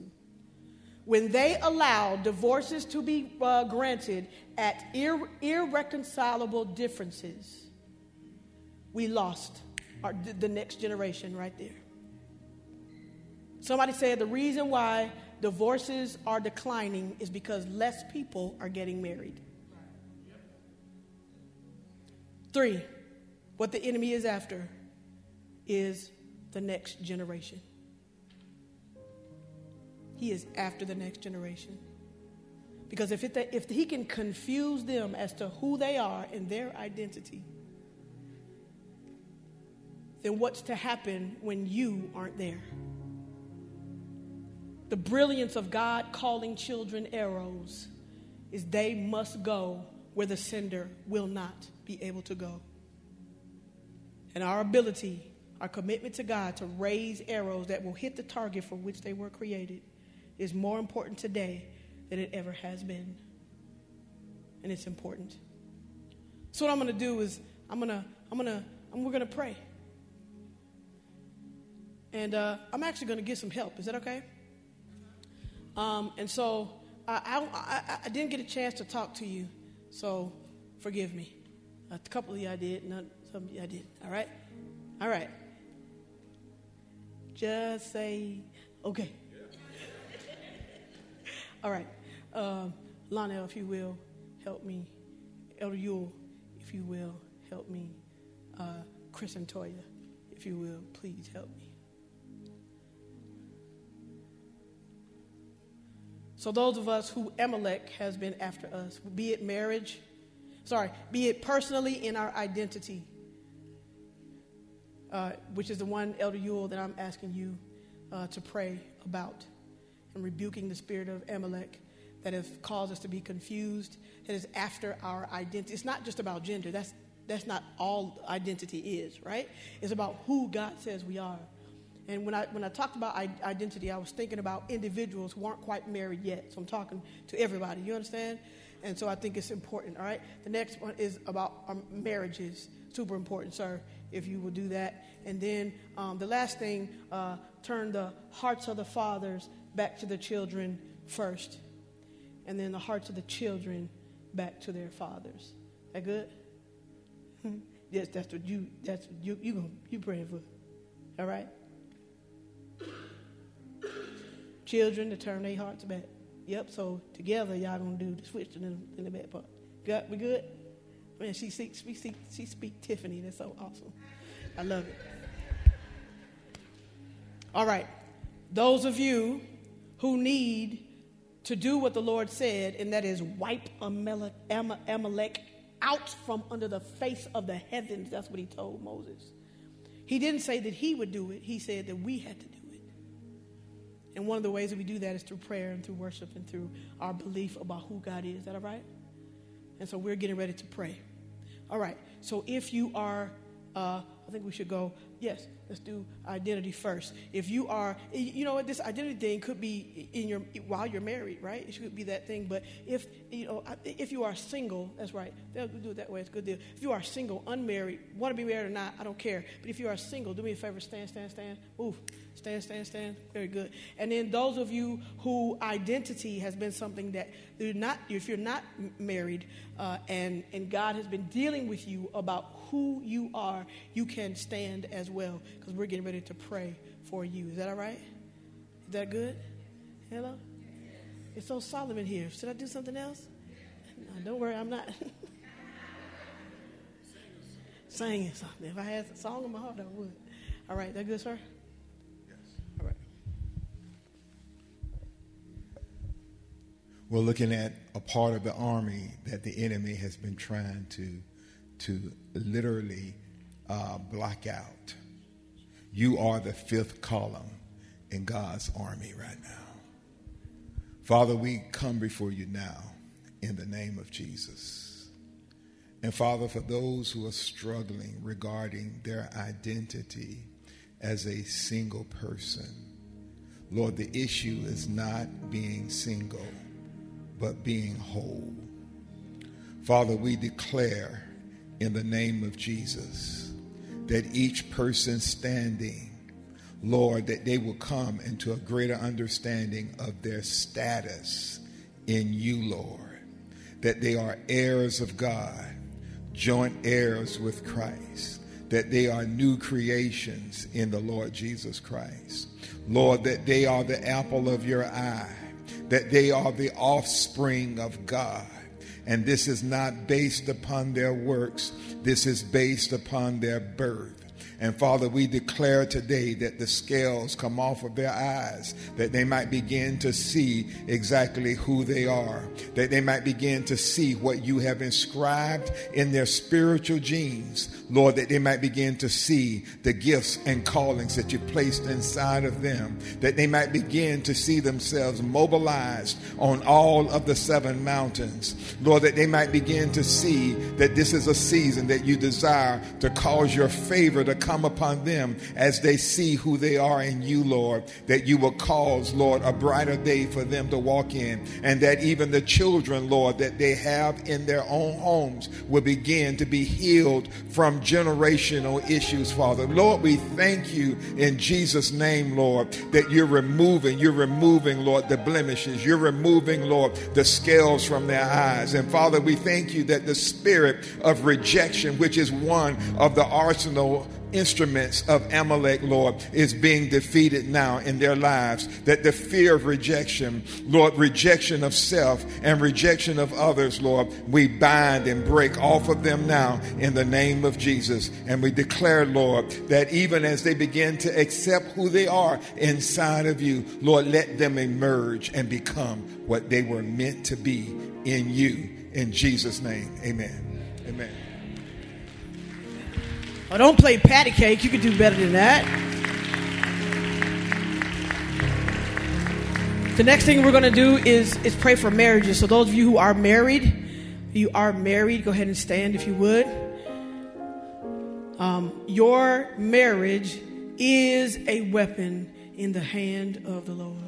When they allow divorces to be uh, granted at ir- irreconcilable differences, we lost our, the next generation right there. Somebody said the reason why divorces are declining is because less people are getting married. Three, what the enemy is after is the next generation. He is after the next generation. Because if, it, if he can confuse them as to who they are and their identity, then what's to happen when you aren't there? The brilliance of God calling children arrows is they must go where the sender will not be able to go. And our ability our commitment to God to raise arrows that will hit the target for which they were created is more important today than it ever has been. And it's important. So what I'm going to do is I'm going to I'm going to we're going to pray. And uh, I'm actually going to get some help. Is that okay? Um, and so I, I, I, didn't get a chance to talk to you, so forgive me. A couple of you I did, not some of you I did. All right? All right. Just say, okay. All right. Um, Lionel, if you will, help me. Elder Yule, if you will, help me. Uh, Chris and Toya, if you will, please help me. So, those of us who Amalek has been after us, be it marriage, sorry, be it personally in our identity, uh, which is the one, Elder Yule, that I'm asking you uh, to pray about and rebuking the spirit of Amalek that has caused us to be confused, that is after our identity. It's not just about gender. That's, that's not all identity is, right? It's about who God says we are. And when I, when I talked about identity, I was thinking about individuals who aren't quite married yet. So I'm talking to everybody. You understand? And so I think it's important, all right? The next one is about our marriages. Super important, sir if you will do that. And then um, the last thing, uh, turn the hearts of the fathers back to the children first, and then the hearts of the children back to their fathers. That good? yes, that's what you that's what you you you praying for. All right. Children to turn their hearts back. Yep. So together, y'all gonna do the switch in the, in the back part. Got we good? Man, she speaks, she speak, she speak Tifiny. That's so awesome. I love it. All right. Those of you who need to do what the Lord said, and that is wipe Amalek, Amalek out from under the face of the heavens. That's what he told Moses. He didn't say that he would do it, he said that we had to do it. And one of the ways that we do that is through prayer and through worship and through our belief about who God is. Is that all right? And so we're getting ready to pray. All right. So if you are, uh, I think we should go, yes, let's do identity first. If you are, you know what, this identity thing could be in your, while you're married, right? It should be that thing. But if, you know, if you are single, that's right. They'll do it that way. It's a good deal. If you are single, unmarried, want to be married or not, I don't care. But if you are single, do me a favor, stand, stand, stand. Ooh, stand, stand, stand. Very good. And then those of you who identity has been something that you're not, if you're not married, uh, and and God has been dealing with you about who you are, you can stand as well because we're getting ready to pray for you. Is that all right? Is that good? Hello? It's so solemn in here. Should I do something else? No, don't worry, I'm not. Singing something. If I had a song in my heart, I would. All right, that good, sir? Yes. All right. We're looking at a part of the army that the enemy has been trying to, to literally uh, block out. You are the fifth column in God's army right now. Father, we come before you now in the name of Jesus. And Father, for those who are struggling regarding their identity as a single person, Lord, the issue is not being single, but being whole. Father, we declare in the name of Jesus that each person standing, Lord, that they will come into a greater understanding of their status in you, Lord, that they are heirs of God, joint heirs with Christ, that they are new creations in the Lord Jesus Christ. Lord, that they are the apple of your eye, that they are the offspring of God. And this is not based upon their works, this is based upon their birth. And Father, we declare today that the scales come off of their eyes, that they might begin to see exactly who they are, that they might begin to see what you have inscribed in their spiritual genes, Lord, that they might begin to see the gifts and callings that you placed inside of them, that they might begin to see themselves mobilized on all of the seven mountains, Lord, that they might begin to see that this is a season that you desire to cause your favor to come upon them as they see who they are in you, Lord, that you will cause, Lord, a brighter day for them to walk in, and that even the children, Lord, that they have in their own homes will begin to be healed from generational issues, Father. Lord, we thank you in Jesus' name, Lord, that you're removing, you're removing, Lord, the blemishes, you're removing, Lord, the scales from their eyes. And Father, we thank you that the spirit of rejection, which is one of the arsenal instruments of Amalek, Lord, is being defeated now in their lives. That the fear of rejection, Lord, rejection of self and rejection of others, Lord, we bind and break off of them now in the name of Jesus. And we declare, Lord, that even as they begin to accept who they are inside of you, Lord, let them emerge and become what they were meant to be in you. In Jesus' name, amen. Oh, don't play patty cake. You can do better than that. The next thing we're going to do is, is pray for marriages. So, those of you who are married, you are married, go ahead and stand if you would. Um, your marriage is a weapon in the hand of the Lord.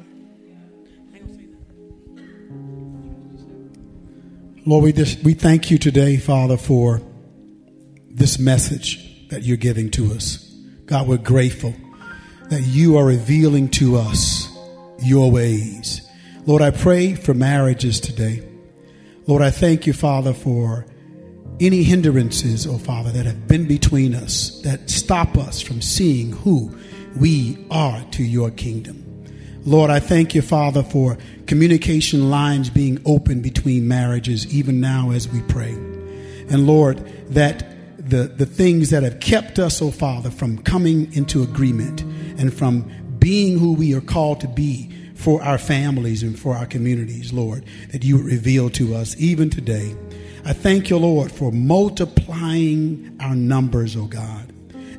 Lord, we, just, we thank you today, Father, for this message that you're giving to us. God, we're grateful that you are revealing to us your ways. Lord, I pray for marriages today. Lord, I thank you, Father, for any hindrances, oh Father, that have been between us that stop us from seeing who we are to your kingdom. Lord, I thank you, Father, for communication lines being open between marriages, even now as we pray. And Lord, that the, the things that have kept us, oh Father, from coming into agreement and from being who we are called to be for our families and for our communities, Lord, that you would reveal to us even today. I thank you, Lord, for multiplying our numbers, oh God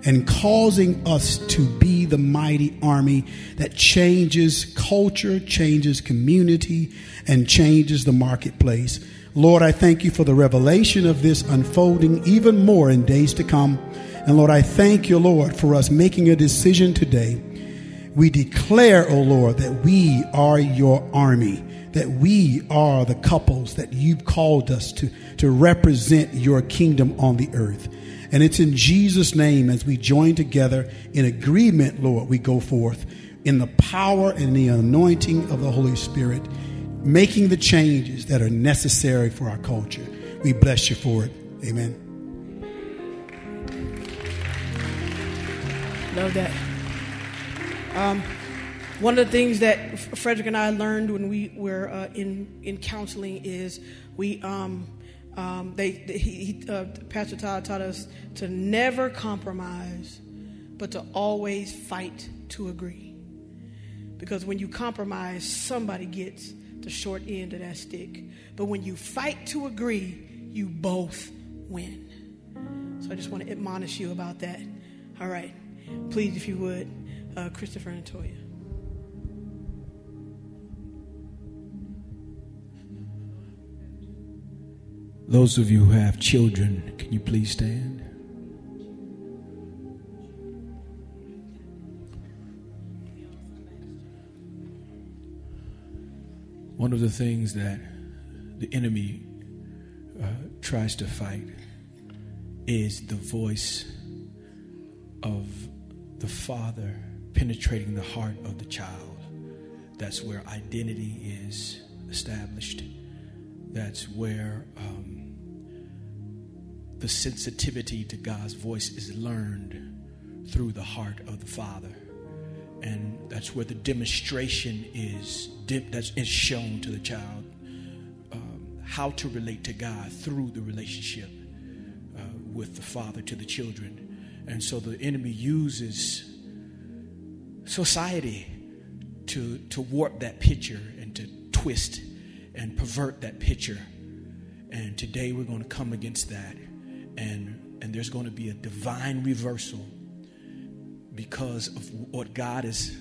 and causing us to be the mighty army that changes culture, changes community, and changes the marketplace. Lord, I thank you for the revelation of this unfolding even more in days to come. And Lord, I thank you, Lord, for us making a decision today. We declare, O oh Lord, that we are your army, that we are the couples that you've called us to, to represent your kingdom on the earth. And it's in Jesus' name as we join together in agreement, Lord, we go forth in the power and the anointing of the Holy Spirit, making the changes that are necessary for our culture. We bless you for it. Amen. Love that. Um, one of the things that Frederick and I learned when we were uh, in in counseling is we um, Um, they, he, he, uh, Pastor Todd taught us to never compromise, but to always fight to agree. Because when you compromise, somebody gets the short end of that stick. But when you fight to agree, you both win. So I just want to admonish you about that. All right. Please, if you would, uh, Christopher and Toya. Those of you who have children, can you please stand? One of the things that the enemy uh, tries to fight is the voice of the father penetrating the heart of the child. That's where identity is established. That's where um, the sensitivity to God's voice is learned through the heart of the father. And that's where the demonstration is, that's is shown to the child um, how to relate to God through the relationship uh, with the father to the children. And so the enemy uses society to, to warp that picture and to twist and pervert that picture. And today we're going to come against that. And, and there's going to be a divine reversal because of what God is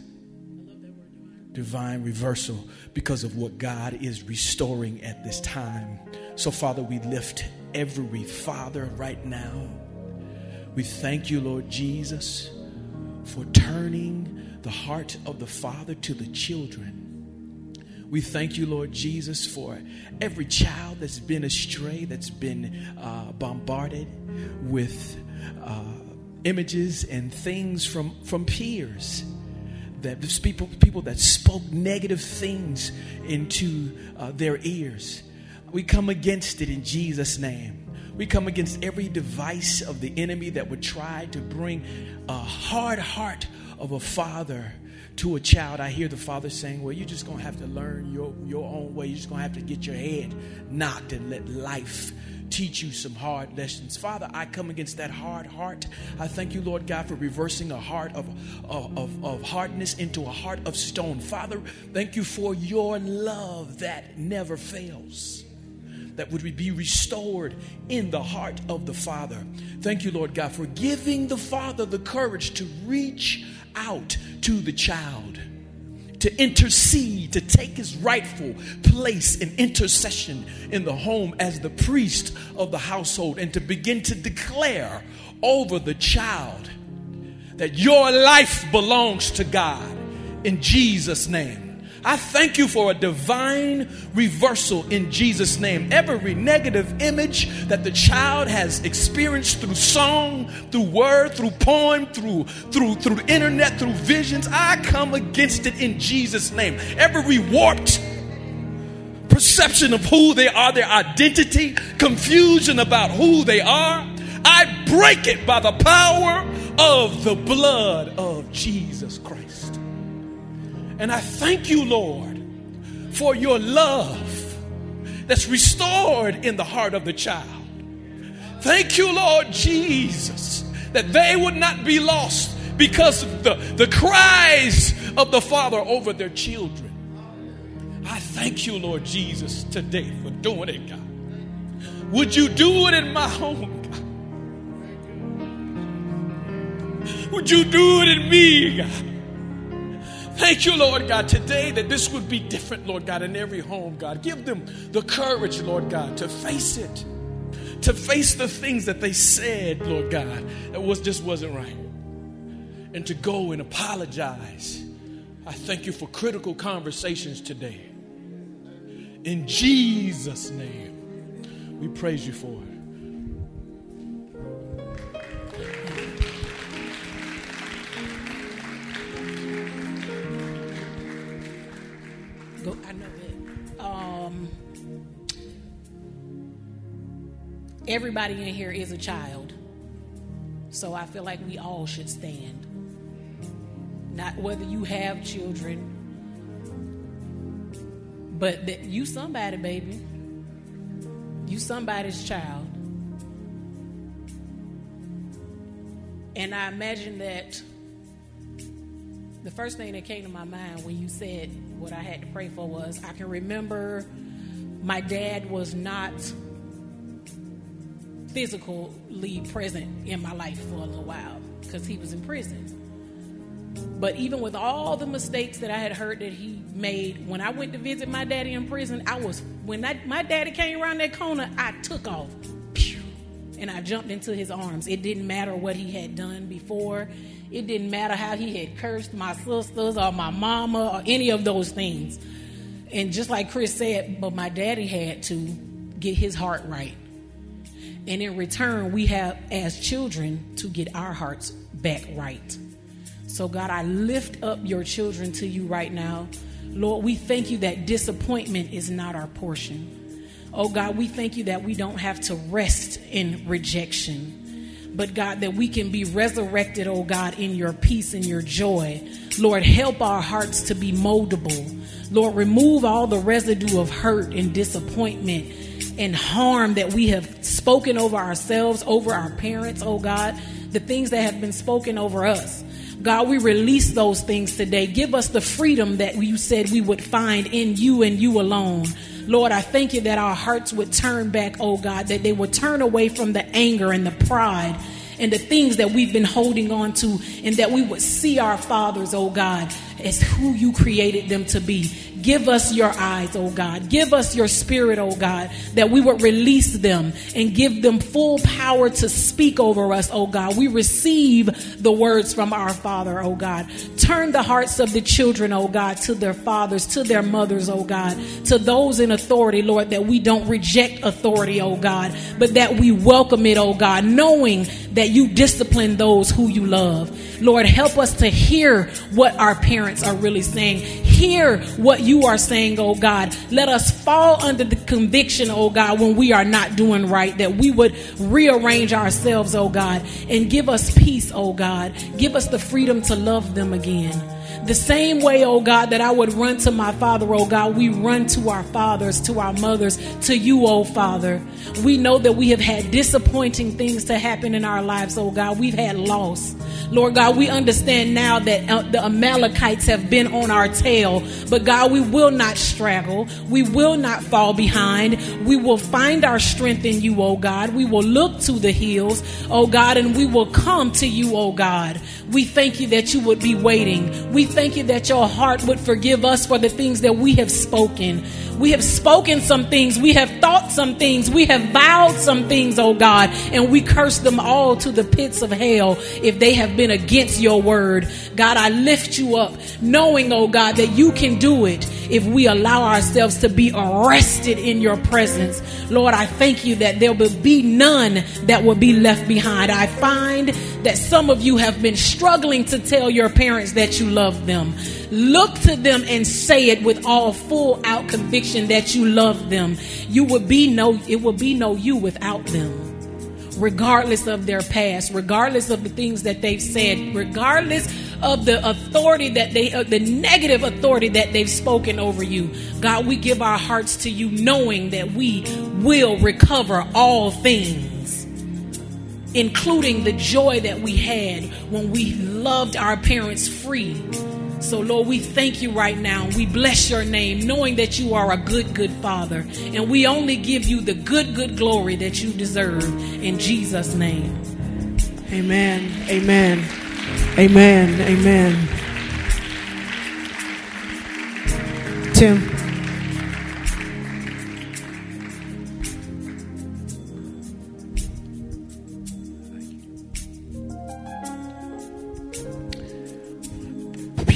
divine reversal because of what God is restoring at this time. So, Father, we lift every father right now. We thank you, Lord Jesus, for turning the heart of the father to the children. We thank you, Lord Jesus, for every child that's been astray, that's been uh, bombarded with uh, images and things from, from peers. That people, people that spoke negative things into uh, their ears. We come against it in Jesus' name. We come against every device of the enemy that would try to bring a hard heart of a father to a child, I hear the father saying, Well, you're just going to have to learn your, your own way. You're just going to have to get your head knocked and let life teach you some hard lessons. Father, I come against that hard heart. I thank you, Lord God, for reversing a heart of, of, of, hardness into a heart of stone. Father, thank you for your love that never fails that would be restored in the heart of the Father. Thank you, Lord God, for giving the Father the courage to reach out to the child, to intercede, to take his rightful place in intercession in the home as the priest of the household, and to begin to declare over the child that your life belongs to God in Jesus' name. I thank you for a divine reversal in Jesus' name. Every negative image that the child has experienced through song, through word, through poem, through through through internet, through visions, I come against it in Jesus' name. Every warped perception of who they are, their identity, confusion about who they are, I break it by the power of the blood of Jesus Christ. And I thank you, Lord, for your love that's restored in the heart of the child. Thank you, Lord Jesus, that they would not be lost because of the, the cries of the Father over their children. I thank you, Lord Jesus, today for doing it, God. Would you do it in my home? Would you do it in me, God? Thank you, Lord God, today that this would be different, Lord God, in every home, God. Give them the courage, Lord God, to face it, to face the things that they said, Lord God, that was just wasn't right, and to go and apologize. I thank you for critical conversations today. In Jesus' name, we praise you for it. Um, everybody in here is a child. So I feel like we all should stand. Not whether you have children, but that you somebody, baby. You somebody's child. And I imagine that the first thing that came to my mind when you said what I had to pray for was I can remember my dad was not physically present in my life for a little while because he was in prison. But even with all the mistakes that I had heard that he made, when I went to visit my daddy in prison, I was when that, my daddy came around that corner, I took off, and I jumped into his arms. It didn't matter what he had done before. It didn't matter how he had cursed my sisters or my mama or any of those things. And just like Chris said, but my daddy had to get his heart right. And in return, we have, as children, to get our hearts back right. So, God, I lift up your children to you right now. Lord, we thank you that disappointment is not our portion. Oh, God, we thank you that we don't have to rest in rejection, but God, that we can be resurrected, oh God, in your peace and your joy. Lord, help our hearts to be moldable. Lord, remove all the residue of hurt and disappointment and harm that we have spoken over ourselves, over our parents, oh God, the things that have been spoken over us. God, we release those things today. Give us the freedom that you said we would find in you and you alone. Lord, I thank you that our hearts would turn back, oh God, that they would turn away from the anger and the pride and the things that we've been holding on to, and that we would see our fathers, oh God, as who you created them to be. Give us your eyes, oh God. Give us your spirit, oh God, that we would release them and give them full power to speak over us, oh God. We receive the words from our Father, oh God. Turn the hearts of the children, oh God, to their fathers, to their mothers, oh God, to those in authority, Lord, that we don't reject authority, oh God, but that we welcome it, oh God, knowing that you discipline those who you love. Lord, help us to hear what our parents are really saying. Hear what you are saying, oh God. Let us fall under the conviction, oh God, when we are not doing right, that we would rearrange ourselves, oh God, and give us peace, oh God. Give us the freedom to love them again. The same way, oh God, that I would run to my father, oh God, we run to our fathers, to our mothers, to you, oh Father. We know that we have had disappointing things to happen in our lives, oh God. We've had loss. Lord God, we understand now that uh, the Amalekites have been on our tail, but God, we will not straggle. We will not fall behind. We will find our strength in you, oh God. We will look to the hills, oh God, and we will come to you, oh God. We thank you that you would be waiting. We thank you that your heart would forgive us for the things that we have spoken. We have spoken some things. We have thought some things. We have vowed some things, oh God, and we curse them all to the pits of hell if they have been against your word. God, I lift you up, knowing, oh God, that you can do it if we allow ourselves to be arrested in your presence. Lord, I thank you that there will be none that will be left behind. I find that some of you have been struggling to tell your parents that you love them. Look to them and say it with all full out conviction that you love them. You would be no, it will be no you without them regardless of their past, regardless of the things that they've said, regardless of the authority that they, uh, the negative authority that they've spoken over you. God, we give our hearts to you knowing that we will recover all things, including the joy that we had when we loved our parents free so, Lord, we thank you right now. We bless your name, knowing that you are a good, good Father. And we only give you the good, good glory that you deserve. In Jesus' name. Amen. Amen. Amen. Amen. Tim.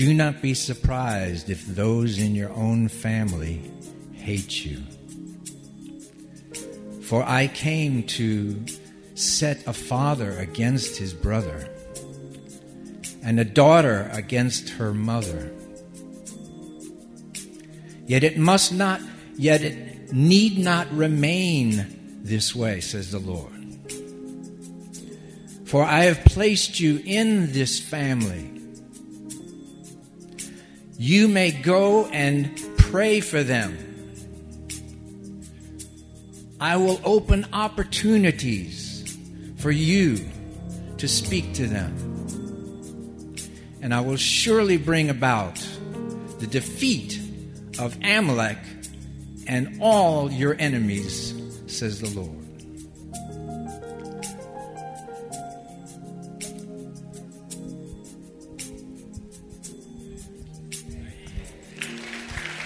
Do not be surprised if those in your own family hate you. For I came to set a father against his brother, and a daughter against her mother. Yet it must not, yet it need not remain this way, says the Lord. For I have placed you in this family. You may go and pray for them. I will open opportunities for you to speak to them. And I will surely bring about the defeat of Amalek and all your enemies, says the Lord.